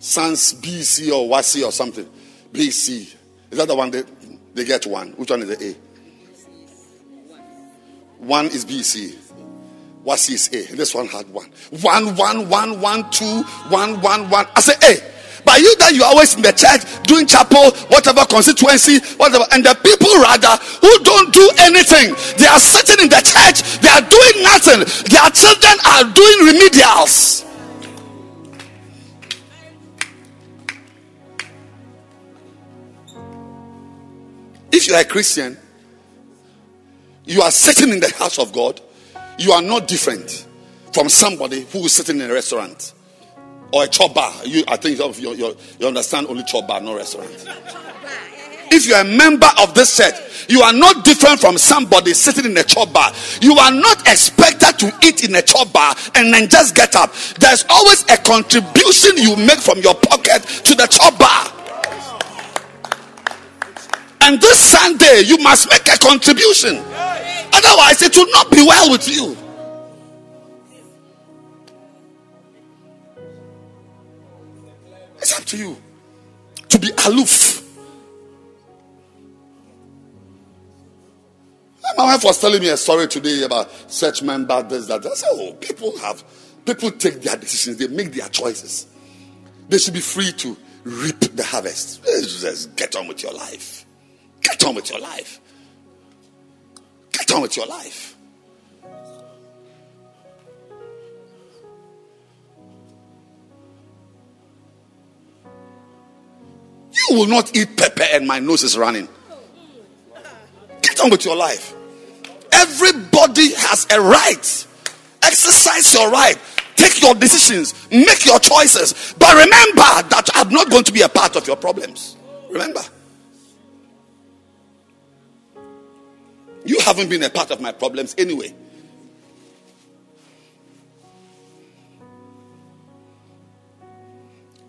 son's BC or WASSCE or something. BC. Is that the one they, they get one? Which one is the A? One is BC. WASSCE is A. This one had one. One, one, one, one, two, one, one, one. I say A. But you that you're always in the church doing chapel, whatever constituency, whatever, and the people rather who don't do anything, they are sitting in the church, they are doing nothing. Their children are doing remedials. If you are a Christian, you are sitting in the house of God, you are not different from somebody who is sitting in a restaurant or a chop bar. You, I think you, you, you understand only chop bar, no restaurant. If you are a member of this set, you are not different from somebody sitting in a chop bar. You are not expected to eat in a chop bar and then just get up. There's always a contribution you make from your pocket to the chop bar. And this Sunday, you must make a contribution. Otherwise, it will not be well with you. It's up to you to be aloof. My wife was telling me a story today about such member, this, that. I said, Oh, people have, people take their decisions, they make their choices. They should be free to reap the harvest. Just get on with your life. Get on with your life. Get on with your life. You will not eat pepper and my nose is running. Get on with your life. Everybody has a right. Exercise your right. Take your decisions. Make your choices. But remember that I'm not going to be a part of your problems. Remember. You haven't been a part of my problems anyway.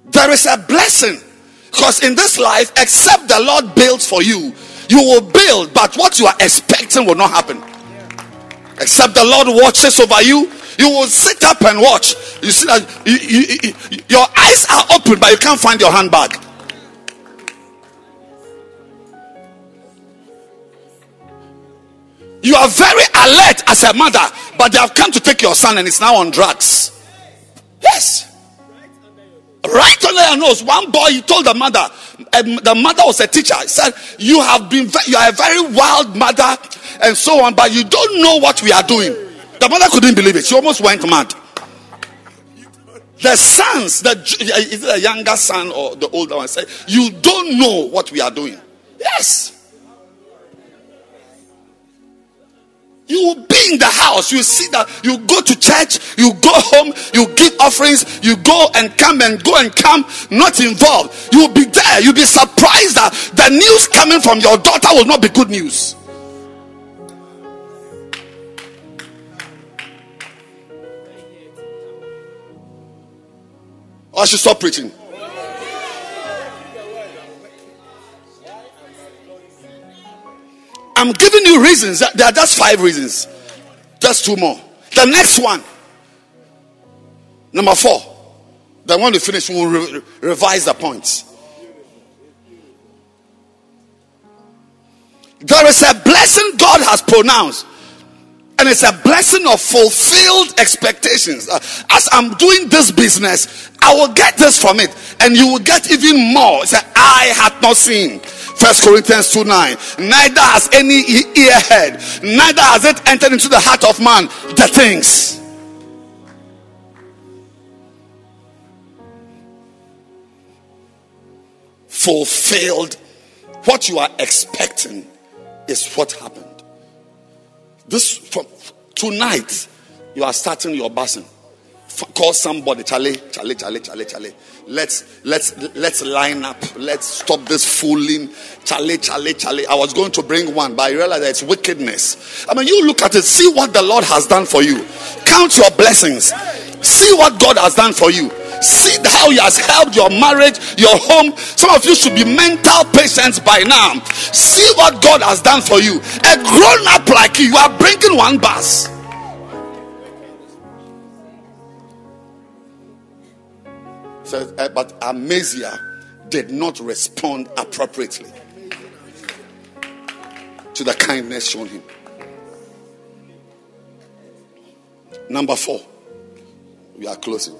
There is a blessing because in this life, except the Lord builds for you, you will build, but what you are expecting will not happen. Except the Lord watches over you, you will sit up and watch. You see that you, you, you, your eyes are open, but you can't find your handbag. You are very alert as a mother, but they have come to take your son and it's now on drugs. Yes. Right under your nose, one boy he told the mother, um, the mother was a teacher. He said, "You have been, you are a very wild mother, and so on, but you don't know what we are doing." The mother couldn't believe it. She almost went mad. The sons, the is it the younger son or the older one, said, "You don't know what we are doing." Yes. You will be in the house. You see that you go to church, you go home, you give offerings, you go and come and go and come, not involved. You will be there. You'll be surprised that the news coming from your daughter will not be good news. I should stop preaching. I'm giving you reasons. There are just five reasons. Just two more. The next one, number four. Then when we finish, we'll re- revise the points. There is a blessing God has pronounced. And it's a blessing of fulfilled expectations. Uh, as I'm doing this business, I will get this from it. And you will get even more. It's eye hath not seen. First Corinthians 2 9. Neither has any ear heard, neither has it entered into the heart of man the things. Fulfilled. What you are expecting is what happened. This from tonight, you are starting your busing. F- Call somebody, Charlie, Charlie, Charlie, Charlie, Charlie. Let's let's let's line up. Let's stop this fooling. Charlie, Charlie, Charlie. I was going to bring one, but I realized that it's wickedness. I mean, you look at it, see what the Lord has done for you. Count your blessings. See what God has done for you. See how He has helped your marriage, your home. Some of you should be mental patients by now. See what God has done for you. A grown up like you, you are bringing one bus. Says, eh, but Amaziah did not respond appropriately to the kindness shown him. Number four, we are closing.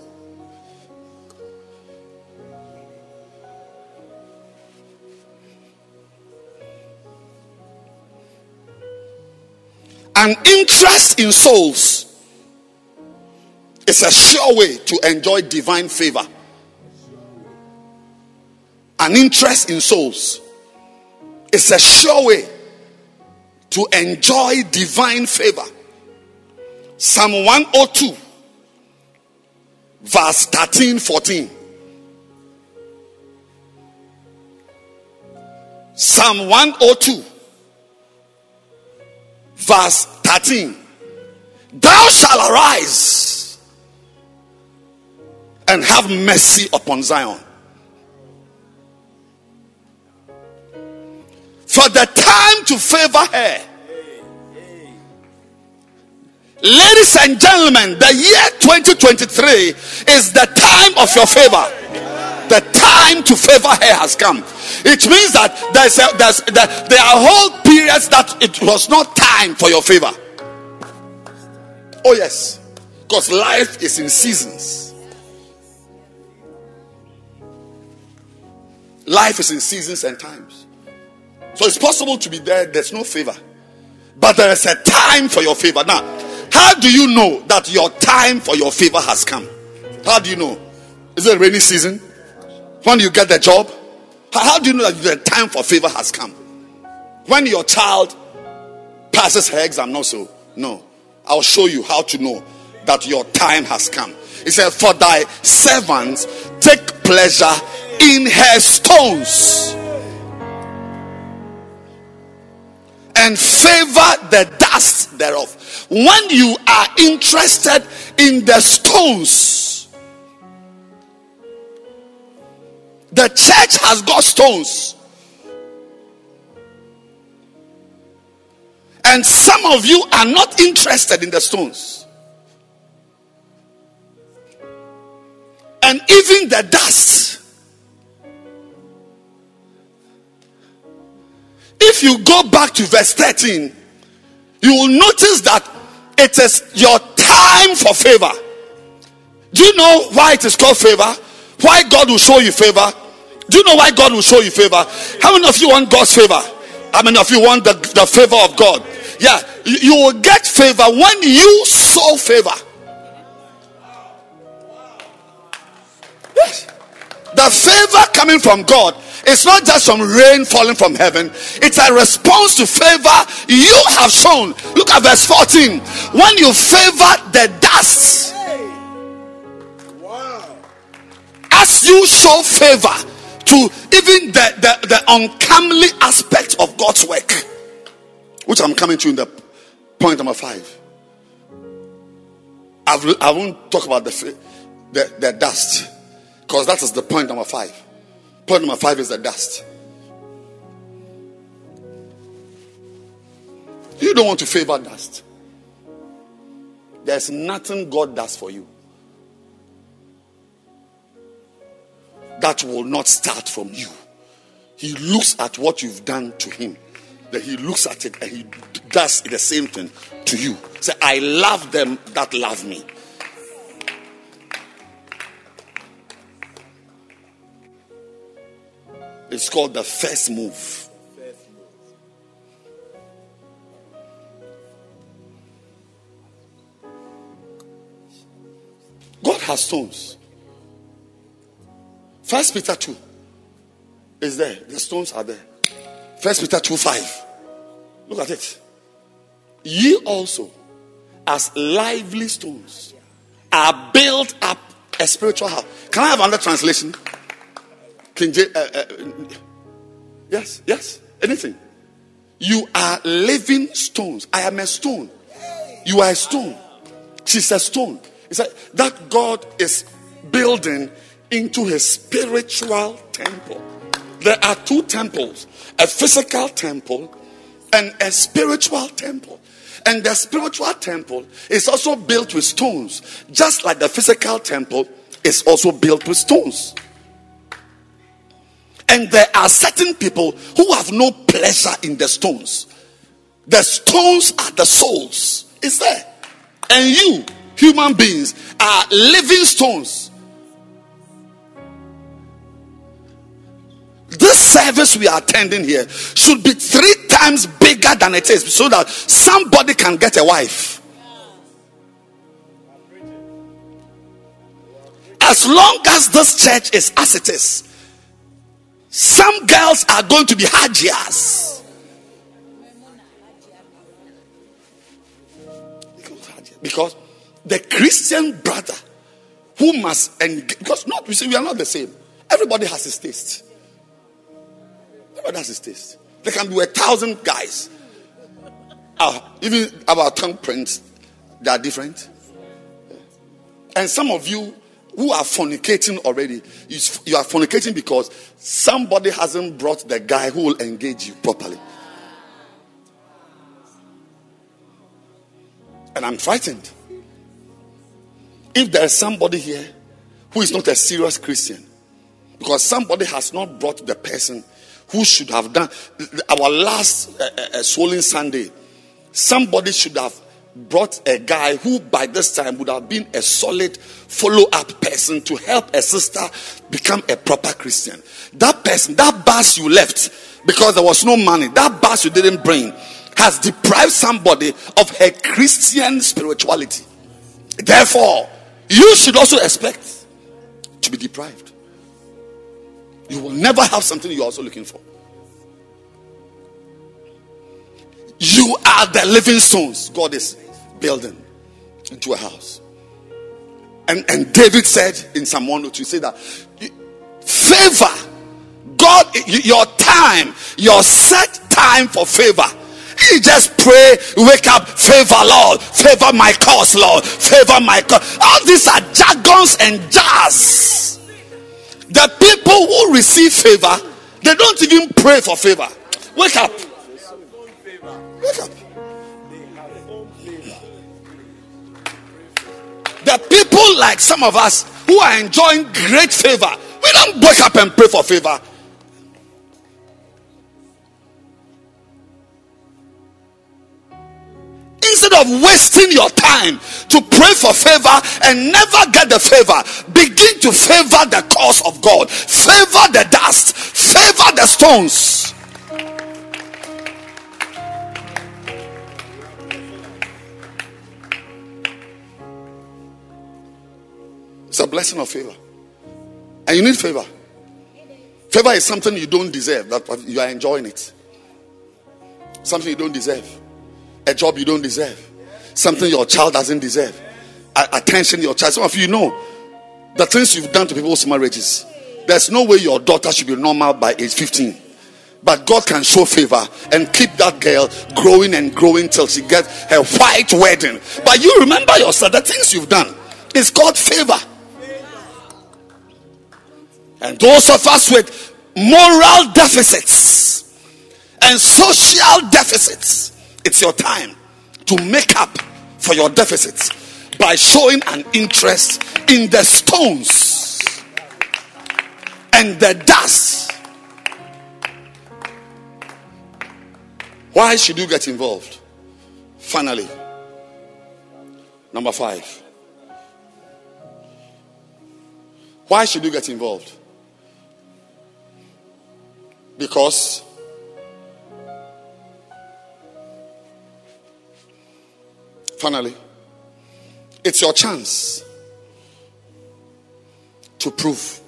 An interest in souls is a sure way to enjoy divine favor. An interest in souls is a sure way to enjoy divine favor. Psalm 102, verse 13 14. Psalm 102, verse 13. Thou shalt arise and have mercy upon Zion. For the time to favor her. Ladies and gentlemen, the year 2023 is the time of your favor. The time to favor her has come. It means that there's, a, there's that there are whole periods that it was not time for your favor. Oh, yes, because life is in seasons. Life is in seasons and times. So it's possible to be there, there's no favor. But there is a time for your favor. Now, how do you know that your time for your favor has come? How do you know? Is it rainy season? When you get the job? How, do you know that the time for favor has come? When your child passes her exam, not so. No. I'll show you how to know that your time has come. He said, For thy servants take pleasure in her stones and favor the dust thereof. When you are interested in the stones, the church has got stones. And some of you are not interested in the stones. And even the dust. If you go back to verse 13, you will notice that it is your time for favor. Do you know why it is called favor? Why God will show you favor? Do you know why God will show you favor? How many of you want God's favor? How many of you want the, the favor of God? Yeah, you, you will get favor when you sow favor. Yes. The favor coming from God is not just some rain falling from heaven, it's a response to favor you have shown. Look at verse 14. When you favor the dust, as you show favor to even the, the, the uncomely aspect of God's work, which I'm coming to in the point number five. I've, I won't talk about the, the, the dust because that is the point number five. Point number five is the dust. You don't want to favor dust. There's nothing God does for you that will not start from you. He looks at what you've done to Him then he looks at it and he does the same thing to you. Say, I love them that love me. It's called the first move. God has stones. First Peter 2 is there. The stones are there. First Peter 2 5. Look at it. Ye also, as lively stones, are built up a spiritual house. Can I have another translation? King J- uh, uh, yes, yes, anything. You are living stones. I am a stone. You are a stone. She's a stone. It's like that God is building into his spiritual temple. There are two temples a physical temple and a spiritual temple. And the spiritual temple is also built with stones, just like the physical temple is also built with stones. And there are certain people who have no pleasure in the stones. The stones are the souls. Is there? And you, human beings, are living stones. This service we are attending here should be three times bigger than it is so that somebody can get a wife. As long as this church is as it is, some girls are going to be hajias. Because the Christian brother who must engage, because not we we are not the same. Everybody has his taste. Everybody has his taste. There can be a thousand guys. Uh, even our tongue prints, they are different. And some of you who are fornicating already, you, are fornicating because somebody hasn't brought the guy who will engage you properly. And I'm frightened. If there is somebody here who is not a serious Christian, because somebody has not brought the person who should have done our last uh, uh, swollen Sunday, somebody should have brought a guy who by this time would have been a solid follow up person to help a sister become a proper Christian. That person, that bus you left because there was no money, that bus you didn't bring has deprived somebody of her Christian spirituality. Therefore, you should also expect to be deprived. You will never have something you're also looking for. You are the living stones God is building into a house. And, and David said in Psalm 102, say that favor, God, your time, your set time for favor. You just pray, wake up, favor, Lord, favor my cause, Lord, favor my cause. All these are jargons and jars. The people who receive favor, they don't even pray for favor. Wake up. Wake up. The people like some of us who are enjoying great favor, we don't wake up and pray for favor. Instead of wasting your time to pray for favor and never get the favor, begin to favor the cause of God, favor the dust, favor the stones. It's a blessing of favor. And you need favor. Favor is something you don't deserve, but you are enjoying it. Something you don't deserve. A job you don't deserve. Something your child doesn't deserve. A- attention your child. Some of you know the things you've done to people's marriages. There's no way your daughter should be normal by age 15. But God can show favor and keep that girl growing and growing till she gets her white wedding. But you remember yourself, the things you've done. It's called favor. And those of us with moral deficits and social deficits, it's your time to make up for your deficits by showing an interest in the stones and the dust. Why should you get involved? Finally, number five. Why should you get involved? Because finally, it's your chance to prove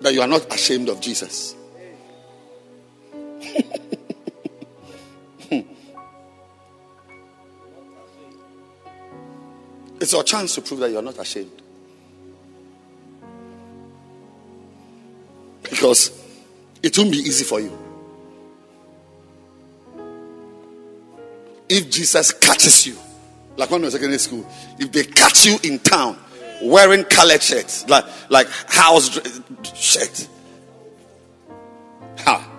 that you are not ashamed of Jesus. it's your chance to prove that you are not ashamed. Because it won't be easy for you. If Jesus catches you, like when we were secondary school, if they catch you in town wearing colored shirts, like like house shirt, ha,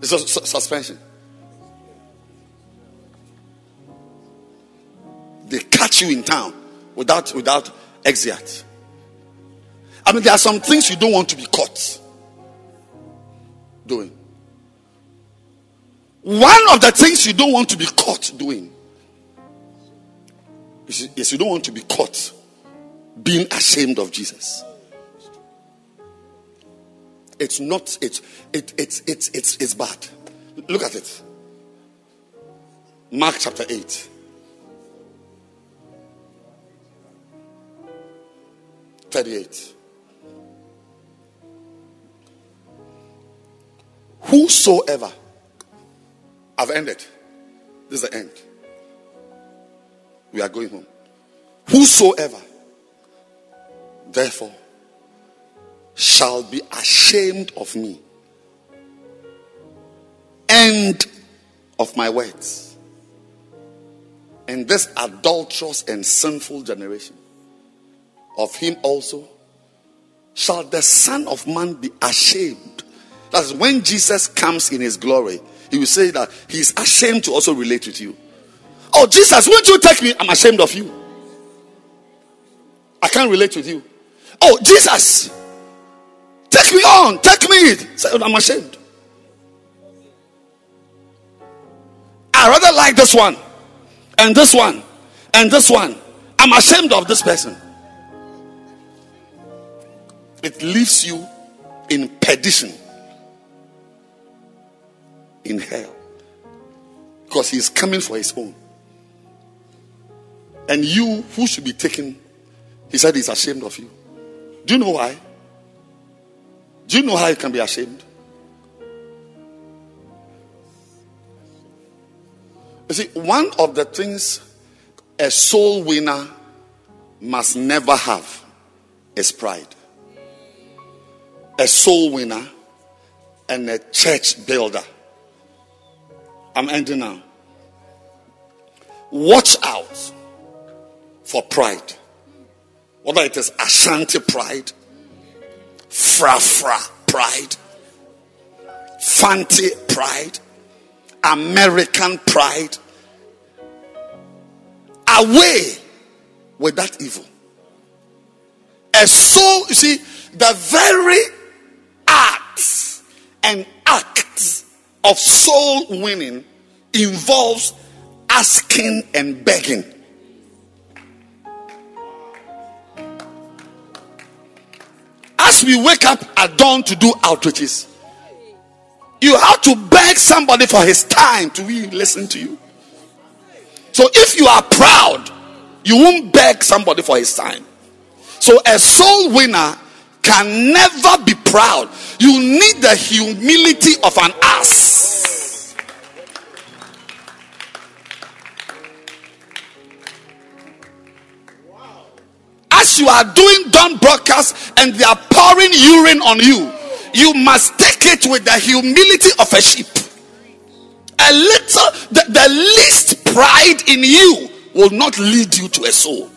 it's a su- suspension. They catch you in town without without exit. I mean, there are some things you don't want to be caught doing. One of the things you don't want to be caught doing is yes, you don't want to be caught being ashamed of Jesus. It's not, it's, it, it's, it's, it's, it's bad. Look at it. Mark chapter 8. Thirty-eight. Whosoever, I've ended. This is the end. We are going home. Whosoever, therefore, shall be ashamed of me and of my words in this adulterous and sinful generation, of him also shall the Son of Man be ashamed. That is when Jesus comes in his glory, he will say that he is ashamed to also relate with you. Oh, Jesus, won't you take me? I'm ashamed of you. I can't relate with you. Oh, Jesus, take me on, take me. Say, "Oh, I'm ashamed. I rather like this one, and this one, and this one. I'm ashamed of this person. It leaves you in perdition, in hell, because he's coming for his own. And you, who should be taken, he said he's ashamed of you. Do you know why? Do you know how you can be ashamed? You see, one of the things a soul winner must never have is pride. A soul winner and a church builder. I'm ending now. Watch out for pride. Whether it is Ashanti pride, Fra Fra pride, Fanti pride, American pride. Away with that evil. A soul, you see, the very acts and acts of soul winning involves asking and begging. As we wake up at dawn to do outreaches, you have to beg somebody for his time to really listen to you. So if you are proud, you won't beg somebody for his time. So a soul winner can never be proud. You need the humility of an ass. As you are doing dawn broadcast and they are pouring urine on you, you must take it with the humility of a sheep. A little, the, the least pride in you will not lead you to a soul.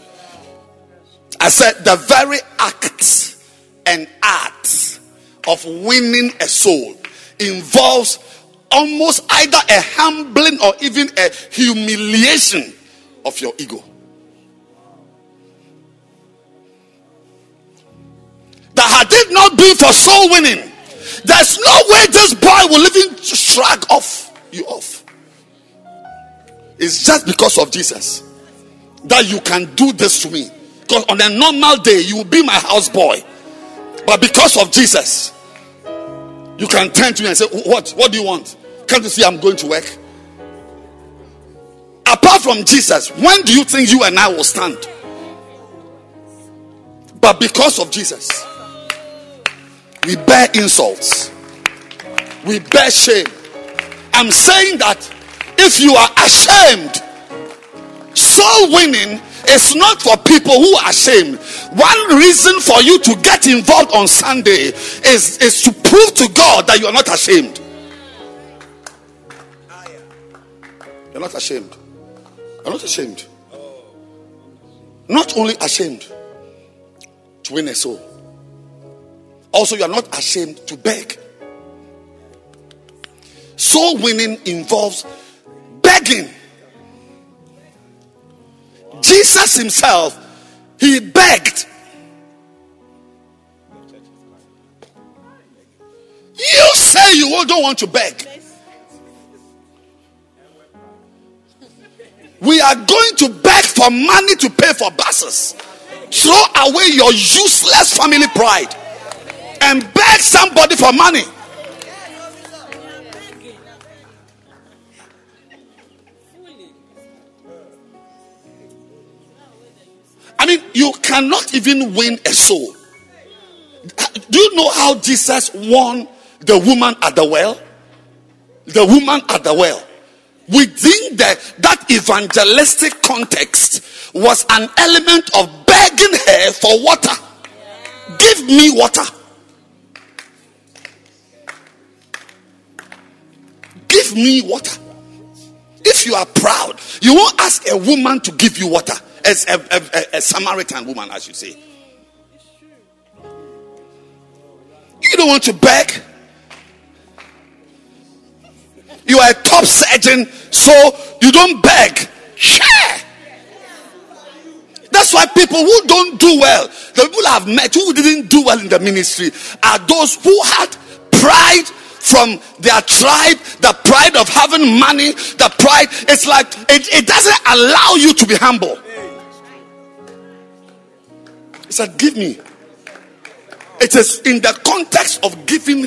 I said the very act and art of winning a soul involves almost either a humbling or even a humiliation of your ego. That had it not been for soul winning, There's no way this boy will even shrug off you off. It's just because of Jesus that you can do this to me. Because on a normal day, you will be my houseboy. But because of Jesus, you can turn to me and say, What? What do you want? Can't you see I'm going to work? Apart from Jesus, when do you think you and I will stand? But because of Jesus, we bear insults, we bear shame. I'm saying that if you are ashamed, soul winning is not for people who are ashamed. One reason for you to get involved on Sunday is, is to prove to God that you are not ashamed. You're not ashamed. You're not ashamed. Not only ashamed to win a soul, also, you are not ashamed to beg. Soul winning involves begging. Jesus himself, he begged. You say you don't want to beg. We are going to beg for money to pay for buses. Throw away your useless family pride and beg somebody for money. I mean, you cannot even win a soul. Do you know how Jesus won the woman at the well? The woman at the well. Within the, that evangelistic context was an element of begging her for water. Give me water. Give me water. If you are proud, you won't ask a woman to give you water a, a, a, a Samaritan woman, as you say. You don't want to beg. You are a top surgeon, so you don't beg. Share. That's why people who don't do well, the people I've met who didn't do well in the ministry, are those who had pride from their tribe, the pride of having money, the pride. It's like it, it doesn't allow you to be humble. Said, Give me. It is in the context of giving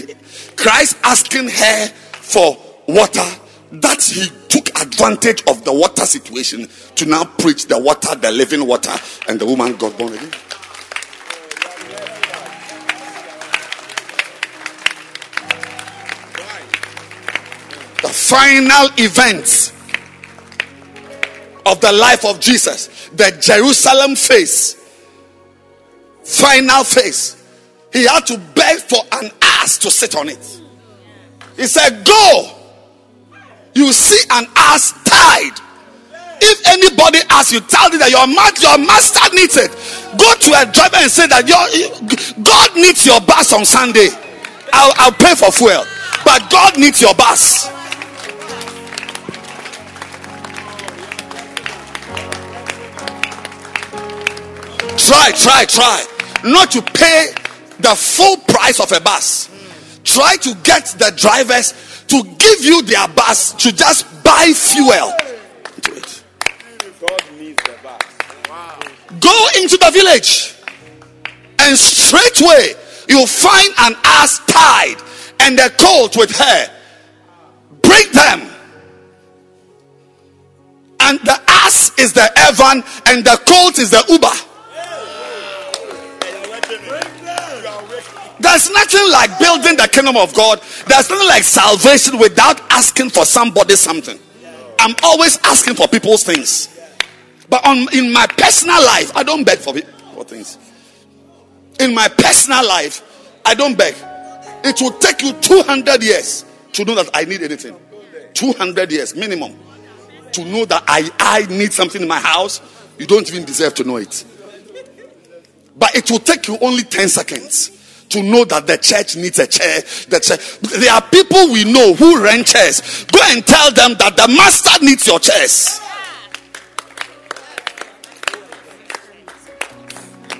Christ asking her for water that he took advantage of the water situation to now preach the water, the living water, and the woman got born again. The final events of the life of Jesus, the Jerusalem phase, final phase. He had to beg for an ass to sit on it. He said, Go. You see an ass tied. If anybody asks you, tell them that your, your master needs it. Go to a driver and say that your God needs your bus on Sunday. I'll, I'll pay for fuel. But God needs your bus. Try, try, try. Not to pay the full price of a bus. Try to get the drivers to give you their bus to just buy fuel. Do it. Go into the village and straightway you'll find an ass tied and a colt with her. Bring them. And the ass is the Evan and the colt is the Uber. There's nothing like building the kingdom of God. There's nothing like salvation without asking for somebody something. I'm always asking for people's things. But on in my personal life, I don't beg for, for things. In my personal life, I don't beg. It will take you 200 years to know that I need anything. 200 years minimum to know that I, I need something in my house. You don't even deserve to know it. But it will take you only 10 seconds to know that the church needs a chair. The. There are people we know who rent chairs. Go and tell them that the master needs your chairs.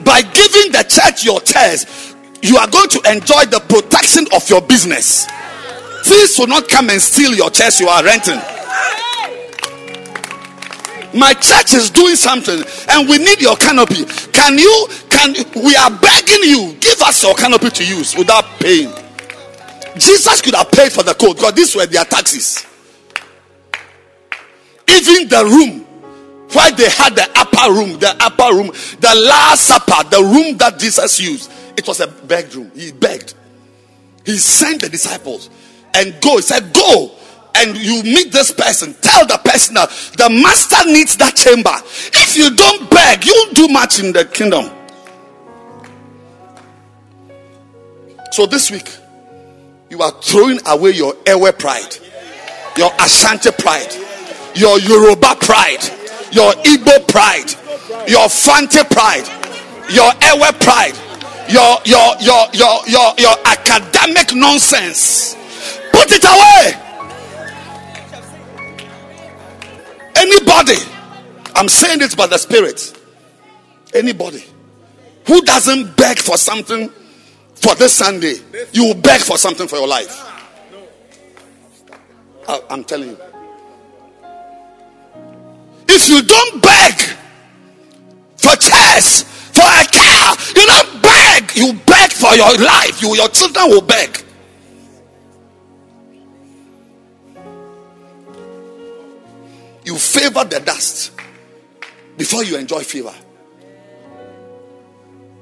By giving the church your chairs, you are going to enjoy the protection of your business. Thieves will not come and steal your church you are renting. My church is doing something and we need your canopy. Can you, can, we are begging you, give us your canopy to use without paying. Jesus could have paid for the coat because these were their taxes. Even the room why they had the upper room, the upper room, the last supper, the room that Jesus used, it was a begged room. He begged. He sent the disciples and go. He said, Go and you meet this person. Tell the person that the master needs that chamber. If you don't beg, you'll do much in the kingdom. So this week, you are throwing away your Ewe pride, your Ashanti pride, your Yoruba pride your Igbo pride, your Fante pride, your Ewe pride, your your your your your your academic nonsense. Put it away. Anybody, I'm saying this by the Spirit. Anybody who doesn't beg for something for this Sunday, you will beg for something for your life. I, I'm telling you. If you don't beg for chairs, for a car, you don't beg. You beg for your life. You, your children will beg. You favor the dust before you enjoy favor.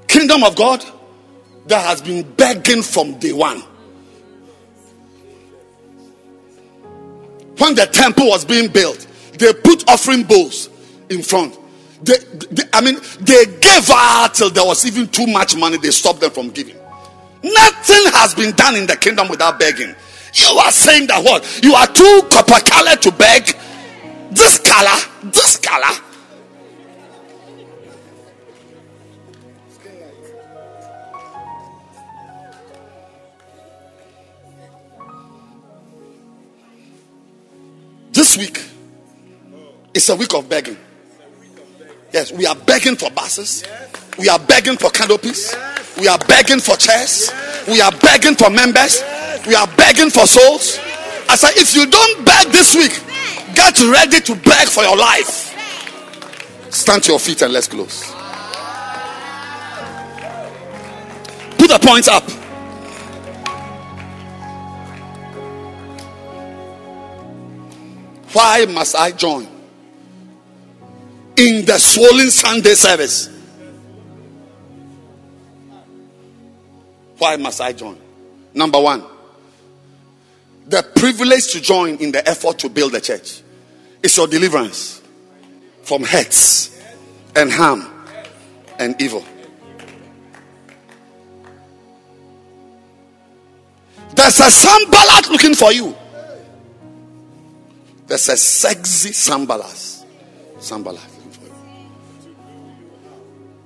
Kingdom of God that has been begging from day one. When the temple was being built, they put offering bowls in front. They, they, I mean, they gave out till there was even too much money. They stopped them from giving. Nothing has been done in the kingdom without begging. You are saying that what? You are too copper colored to beg. This color, this color. This week, is a week of begging. Yes, we are begging for buses. We are begging for canopies. We are begging for chairs. We are begging for members. We are begging for souls. I said, if you don't beg this week, get ready to beg for your life. Stand to your feet and let's close. Put the points up. Why must I join? in the swollen Sunday service. Why must I join? Number one, the privilege to join in the effort to build the church is your deliverance from hurts and harm and evil. There's a Sanballat looking for you. There's a sexy Sanballat. Sanballat.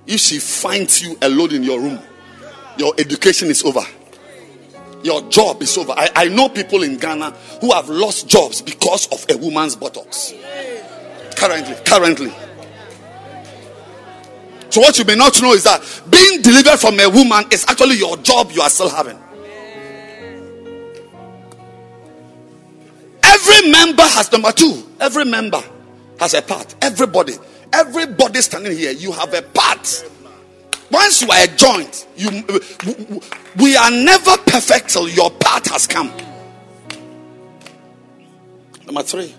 If she finds you alone in your room, your education is over. Your job is over. I, I know people in Ghana who have lost jobs because of a woman's buttocks. Currently, currently. So, what you may not know is that being delivered from a woman is actually your job you are still having. Every member has number two. Every member has a part. Everybody Everybody standing here, you have a part. Once you are a joint, you we are never perfect till your part has come. Number three,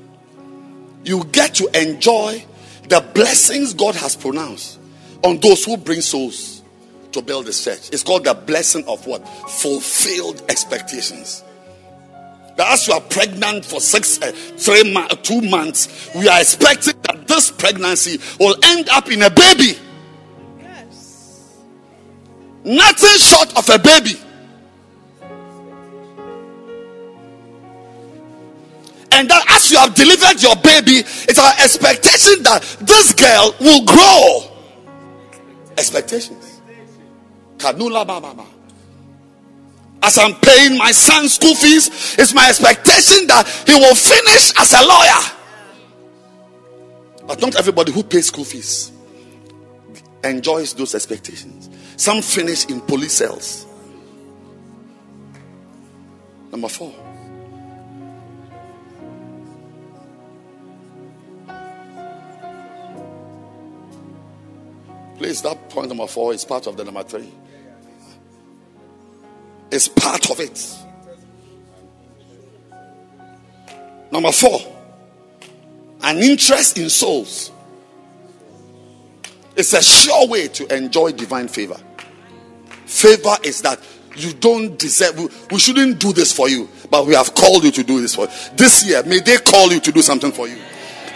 you get to enjoy the blessings God has pronounced on those who bring souls to build the church. It's called the blessing of what? Fulfilled expectations. That as you are pregnant for six, uh, three, ma- two months, we are expecting that this pregnancy will end up in a baby. Nothing short of a baby. And that as you have delivered your baby, it's our expectation that this girl will grow. Expectations. Kanula baba as I'm paying my son's school fees, it's my expectation that he will finish as a lawyer. But not everybody who pays school fees enjoys those expectations. Some finish in police cells. Number four. Please, that point number four is part of the number three. It's part of it. Number four, an interest in souls. It's a sure way to enjoy divine favor. Favor is that you don't deserve, we, we shouldn't do this for you, but we have called you to do this for you. This year, may they call you to do something for you.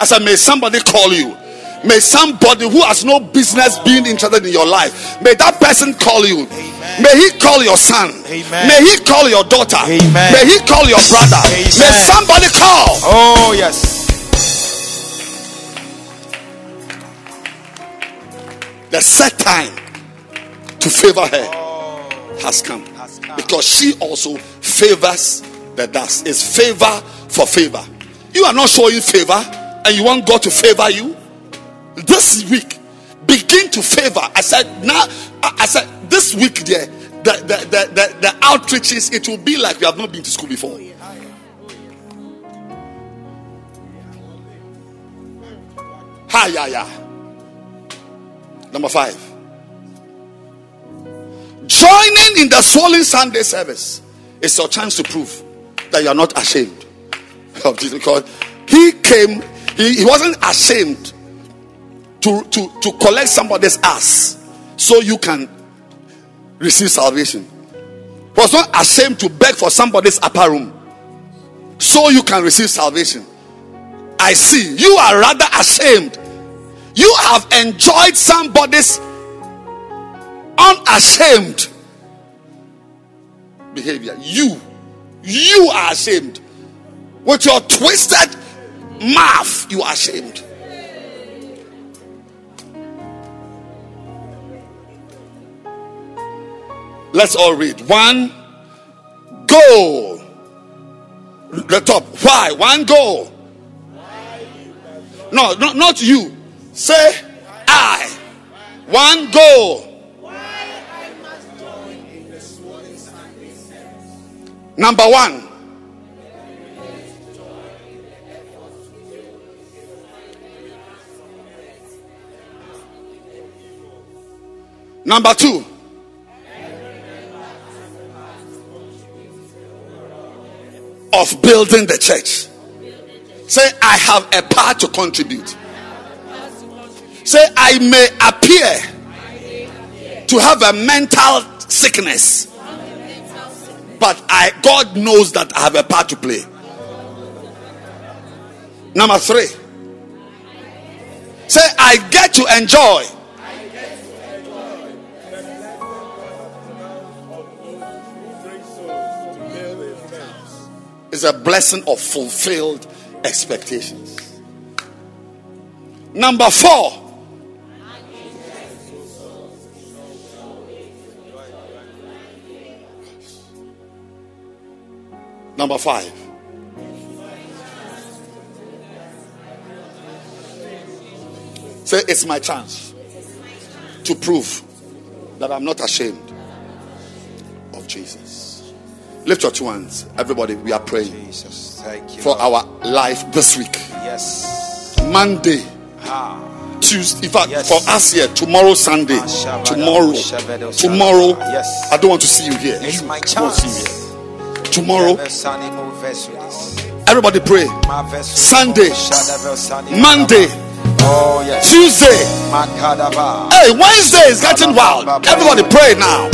I said, may somebody call you. May somebody who has no business being interested in your life, may that person call you. May he call your son. Amen. May he call your daughter. Amen. May he call your brother. May somebody call. Oh, yes. The set time to favor her oh. has come. Because she also favors the dust. It's favor for favor. You are not showing favor and you want God to favor you. This week, begin to favor. I said, now, I I said, this week, there, the, the, the, the, the outreaches, it will be like we have not been to school before. Hi, yeah, yeah. Number five. Joining in the swollen Sunday service is your chance to prove that you are not ashamed of Jesus because he came, he, he wasn't ashamed to, to, to collect somebody's ass so you can receive salvation. He was not ashamed to beg for somebody's upper room so you can receive salvation. I see you are rather ashamed. You have enjoyed somebody's unashamed behavior. You, you are ashamed. With your twisted mouth, you are ashamed. Let's all read. One, go. The top. Why? One, go. No, no, not you. Say, I. One, goal. Number one. Number two. Of building the church. Say, I have a part to contribute. Say, I may appear to have a mental sickness, but I God knows that I have a part to play. Number three. Say, I get to enjoy. It's a blessing of fulfilled expectations. Number four. Number five. Say, it's my chance to prove that I'm not ashamed of Jesus. Lift your two hands. Everybody, we are praying Jesus, thank you. for Lord. our life this week. yes. Monday, Ah. Tuesday, in fact, Yes. for us here, tomorrow, Sunday, Shabada, tomorrow, tomorrow. Yes. I don't want to see you here. It's You my don't want to see chance. Tomorrow, everybody pray. Sunday, Monday. Tuesday. Hey, Wednesday is getting wild. Everybody pray now.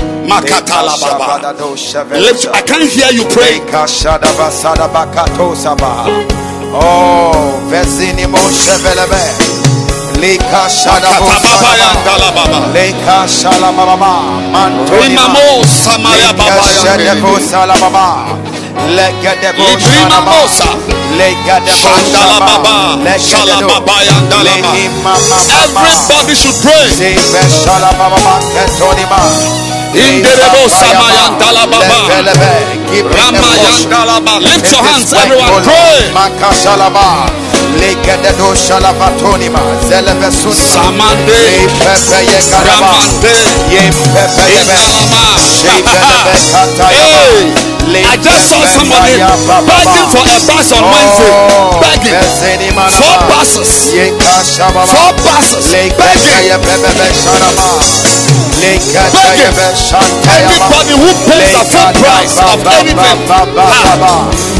Lift, I can't hear you pray. Oh. Leka Shadavo Katababaya Sadaba. Dalababa. Leka Shalamama. Mantonima. Rimamo Samaya Leka Shadavo Babaya. Salamama. Lega Devo Idrimamosa. Lega Devo Shandala Baba. Lega Devo Shalababaya Dalaba. Lehima Mama. Everybody should pray. Sebe Shalamama Ketonima. Inderebo Samayan Dalababa. Ramayan Dalaba. Lift your hands, everyone. Pray. Shalavatonima, Zelevesun, Samande, Pepe I just saw somebody begging for a bus on Wednesday. Begging. Four buses. Four buses. Begging. Begging. Everybody who pays the full price of anything.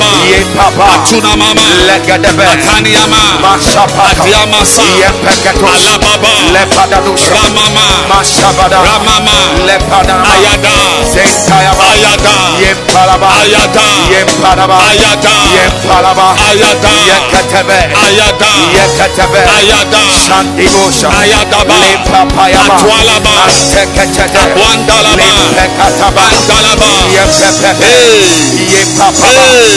mama. Ye papa. Atuna mama. Legadebe. Atania ma masapa atiama sa. Ye peketo ala baba lepada dusha ramama. Masabada ramama. Lepada ayada. Zentayaba. Ayada. Ye palaba. Ayada. Ye palaba. Ayada. Ye palaba. Ayada. Ye ketebe. Ayada. Ye ketebe. Ayada. Shandibosha. Ayada ba. Le papa yaba atwala ba ateketete wandala ba le pekataba. Wandala ba ye pepe ye papa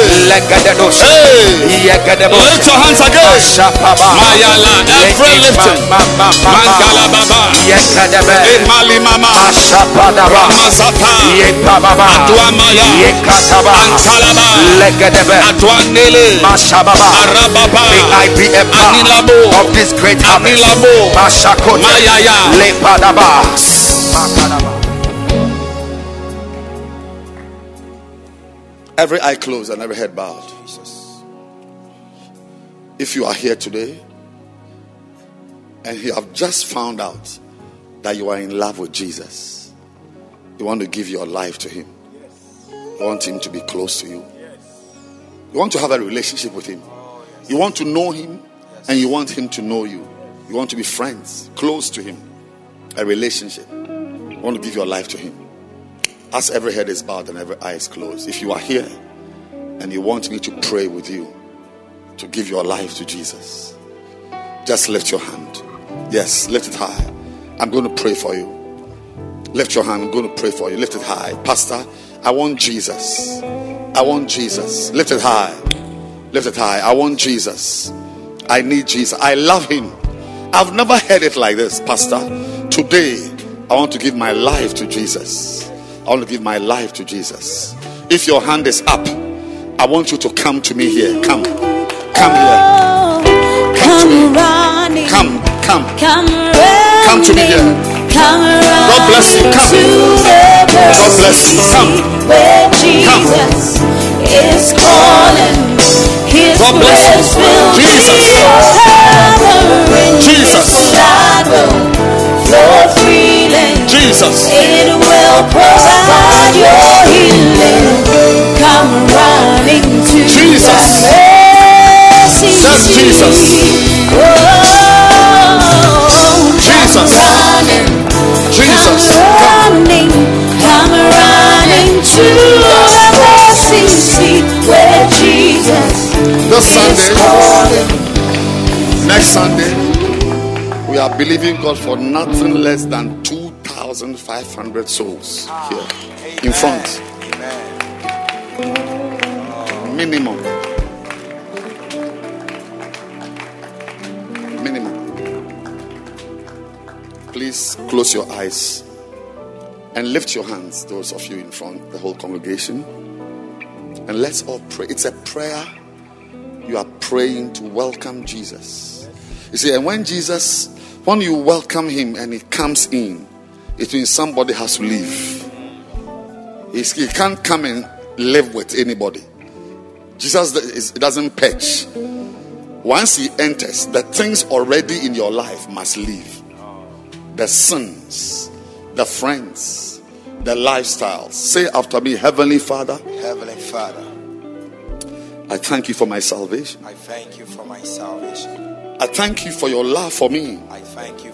Hey. Lift your hands again. Mayala. Every lifting. Mangala Baba. Emali Mama. Ramazata. Aduamaya. Antalaba. Adwanele. Arababa. May I be a part of this great harvest. Anilabo. Mashakote. Mayaya. Lepadaba. Makadaba. Every eye closed and every head bowed. Jesus. If you are here today and you have just found out that you are in love with Jesus, you want to give your life to Him, you want Him to be close to you, you want to have a relationship with Him, you want to know Him, and you want Him to know you, you want to be friends, close to Him, a relationship, you want to give your life to Him. As every head is bowed and every eye is closed, if you are here and you want me to pray with you to give your life to Jesus, just lift your hand. Yes, lift it high. I'm going to pray for you. Lift your hand. I'm going to pray for you. Lift it high. Pastor, I want Jesus. I want Jesus. Lift it high. Lift it high. I want Jesus. I need Jesus. I love him. I've never heard it like this, Pastor. Today, I want to give my life to Jesus. I want to give my life to Jesus. If your hand is up, I want you to come to me here. Come. Come here. Come to me. Come. Come. Come to me here. God bless you. Come. God bless you. Come. Where Come. Is calling. His God bless you. Jesus. Jesus. Jesus. It will provide your healing. Come running to Jesus. the mercy Says seat. Jesus. Oh, Jesus. Come running, Jesus. come running, come running to the mercy seat where Jesus This is Sunday, calling. next Sunday, we are believing God for nothing less than 2,500 souls ah, here in front. Minimum. Minimum. Please close your eyes and lift your hands, those of you in front, the whole congregation. And let's all pray. It's a prayer you are praying to welcome Jesus. You see, and when Jesus, when you welcome him and he comes in, it means somebody has to leave. He's- he can't come and live with anybody. Jesus is- doesn't patch. Once he enters, the things already in your life must leave. The sins, the friends, the lifestyles. Say after me, Heavenly Father, Heavenly Father, I thank you for my salvation. I thank you for my salvation. I thank you for your love for me. I thank you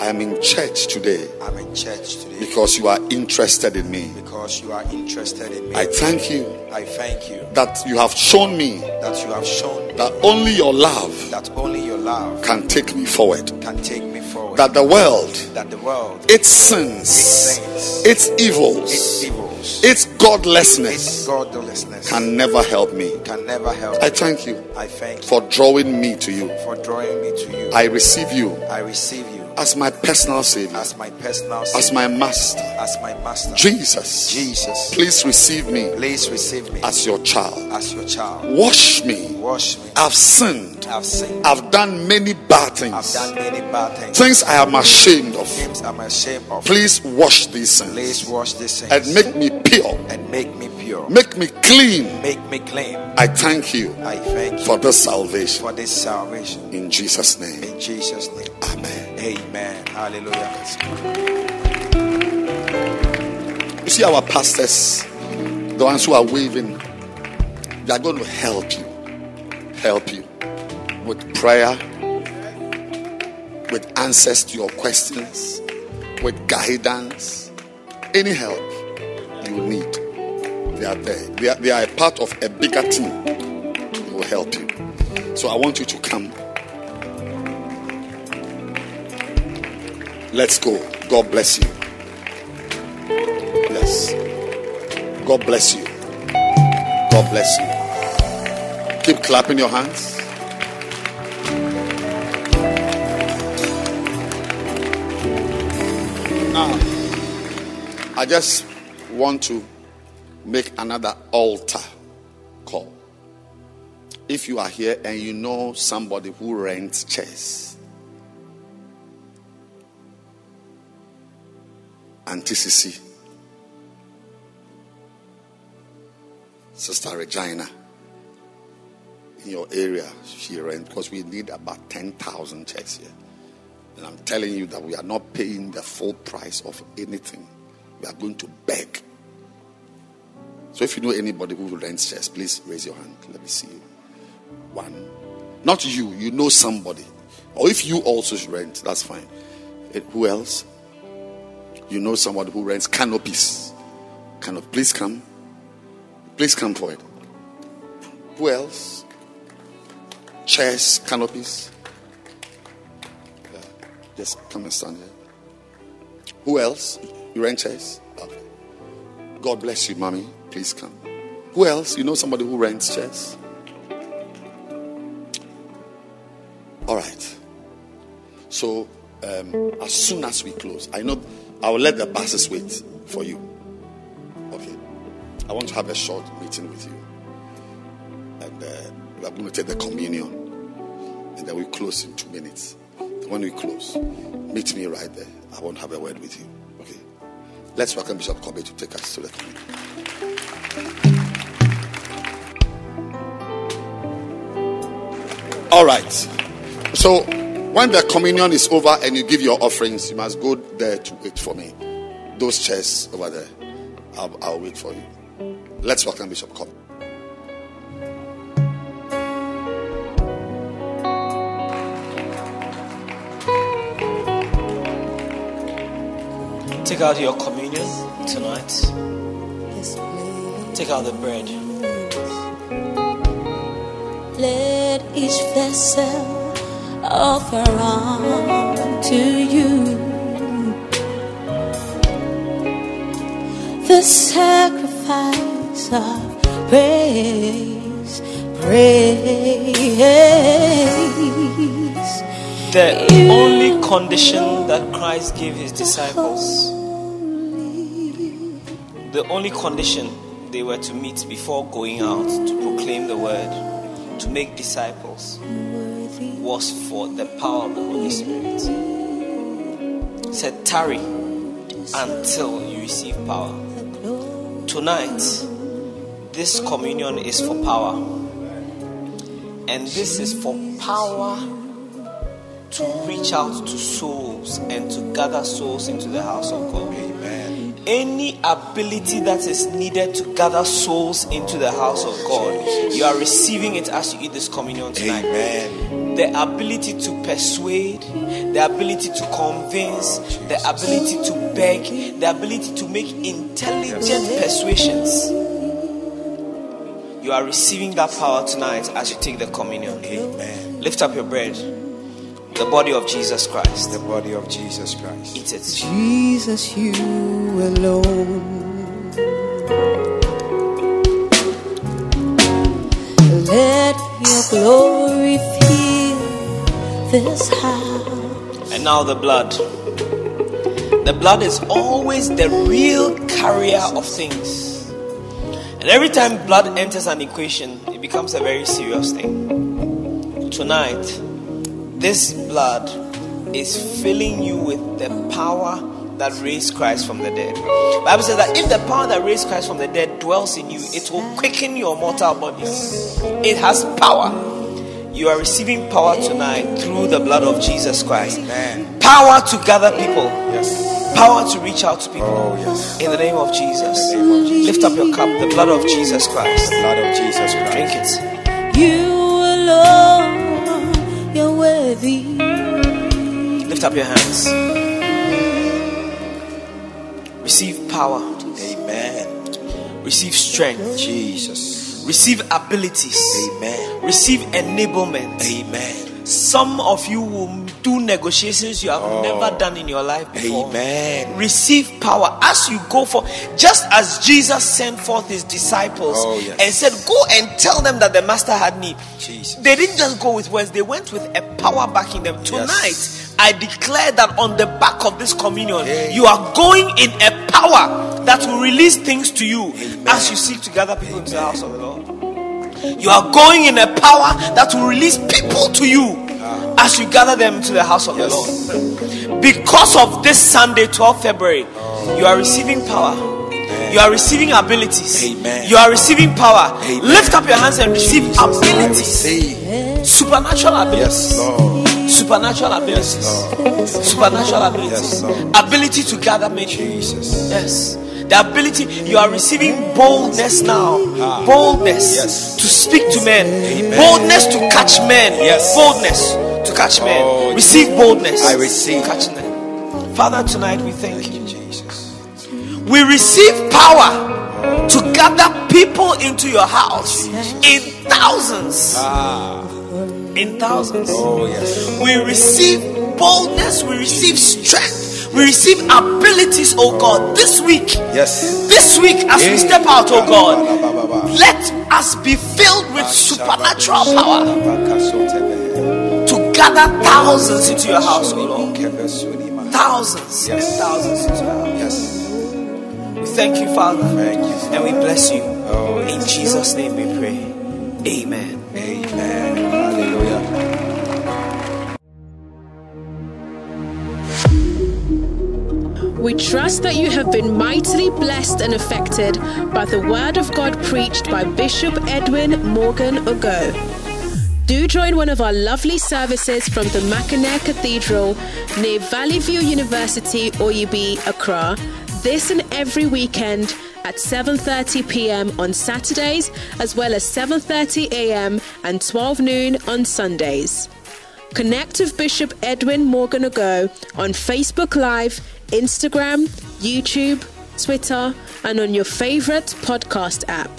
I am in church today I'm in church today because you are interested in me. because you are interested in me. I thank you I thank you that you have shown me that you have shown that only your love that only your love can take me forward. can take me forward. That the world, that the world, its sins, its sins, its evils, its evils, its godlessness its godlessness can never help me. can never help. I thank you I thank you for drawing me to you. for drawing me to you. I receive you I receive you as my personal savior, as my personal savior, as my master. as my master. Jesus, Jesus, please receive me please receive me as your child. as your child. Wash me. Wash me. I've sinned. I've sinned. I've done many bad things, I've things. done many bad things. Things I am ashamed of. Things I'm ashamed of. Please wash these sins, Please wash these sins and make me pure. and make me pure. Make me clean. Make me clean. I thank you I thank you for this salvation. for this salvation. In Jesus' name. In Jesus' name. Amen. Amen. Hallelujah. You see our pastors, the ones who are waving, they are going to help you. Help you with prayer, with answers to your questions, with guidance, any help you need. They are there. They are, they are a part of a bigger team. They will help you. So I want you to come. Let's go. God bless you. Yes. God bless you. God bless you. Keep clapping your hands. Now, I just want to make another altar call. If you are here and you know somebody who rents chairs, Anti-CC, Sister Regina, in your area, she rent because we need about 10,000 chairs here. And I'm telling you that we are not paying the full price of anything. We are going to beg. So if you know anybody who rents chairs, please raise your hand. Let me see you. One. Not you, you know somebody. Or if you also rent, that's fine. Eh, Who else? You know somebody who rents canopies. Canopy. Please come. Please come forward. Who else? Chairs, canopies. Yeah. Just come and stand here. Who else? You rent chairs? Okay. God bless you, mommy. Please come. Who else? You know somebody who rents chairs? All right. So, um, as soon as we close, I know I will let the buses wait for you. Okay. I want to have a short meeting with you. And uh, we are going to take the communion. And then we close in two minutes. When we close, meet me right there. I want to have a word with you. Okay. Let's welcome Bishop Kobe to take us to the communion. All right. So when the communion is over and you give your offerings, you must go there to wait for me. Those chairs over there. I'll, I'll wait for you. Let's welcome Bishop Kobe. Take out your communion tonight. Take out the bread. Let each vessel offer unto you the sacrifice of praise, praise. The only condition that Christ gave his disciples, the only condition they were to meet before going out to proclaim the word, to make disciples, was for the power of the Holy Spirit. He said, Tarry until you receive power. Tonight, this communion is for power. And this is for power to reach out to souls and to gather souls into the house of God. Amen. Any ability that is needed to gather souls into the house of God, you are receiving it as you eat this communion tonight. Amen. The ability to persuade, the ability to convince, the ability to beg, the ability to make intelligent persuasions. You are receiving that power tonight as you take the communion. Amen. Lift up your bread, the body of Jesus Christ. The body of Jesus Christ. Eat it. Jesus, you alone. Let your glory fill this house. And now the blood. The blood is always the real carrier of things. And every time blood enters an equation, it becomes a very serious thing. Tonight, this blood is filling you with the power that raised Christ from the dead. Bible says that if the power that raised Christ from the dead dwells in you, it will quicken your mortal bodies. It has power. You are receiving power tonight through the blood of Jesus Christ. Amen. Power to gather people. Yes. Power to reach out to people. Oh, yes. In the name of Jesus. In the name of Jesus. Lift up your cup, the blood of Jesus Christ. The blood of Jesus Christ. Drink it. You alone, you're worthy. Lift up your hands. Receive power. Amen. Receive strength. Jesus. Receive abilities. Amen. Receive enablement. Amen. Some of you will do negotiations you have Oh. never done in your life before. Amen. Receive power as you go for just as Jesus sent forth his disciples Oh, yes. and said, Go and tell them that the master had need. Jesus. They didn't just go with words, they went with a power backing them. Tonight, I declare that on the back of this communion, you are going in a power that will release things to you Amen. as you seek to gather people into the house of the Lord. You are going in a power that will release people to you as you gather them to the house of Ah. Yes. the Lord. Because of this Sunday, 12 February, you are receiving power. You are receiving abilities. Amen. You are receiving power. Amen. Lift up your hands and receive Jesus, abilities. Supernatural abilities. Yes, Lord. Supernatural abilities. Supernatural abilities. Yes. Ability to gather many. Jesus. Yes. The ability, you are receiving boldness now. Boldness Yes. to speak to men. Amen. Boldness to catch men. Yes. Boldness to catch men. Oh, receive boldness. I receive. Catch them. Father, tonight we thank Thank you. Jesus. We receive power to gather people into your house in thousands. Ah. In thousands. Oh, yes. We receive boldness, we receive strength, we receive abilities, oh God, this week. Yes. This week, as we step out, oh God, let us be filled with supernatural power gather thousands into your house, oh Lord. Thousands Yes. thousands into your house. Yes. We thank you, Father, Thank you. and we bless you. Oh, In Jesus' name we pray. Amen. Amen. Hallelujah. We trust that you have been mightily blessed and affected by the word of God preached by Bishop Edwin Morgan Ogo. Do join one of our lovely services from the Mackinac Cathedral near Valley View University, Oyibi, Accra, this and every weekend at 7:30 p.m. on Saturdays as well as 7:30 a.m. and 12 noon on Sundays. Connect with Bishop Edwin Morgan Ago on Facebook Live, Instagram, YouTube, Twitter, and on your favorite podcast app.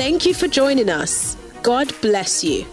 Thank you for joining us. God bless you.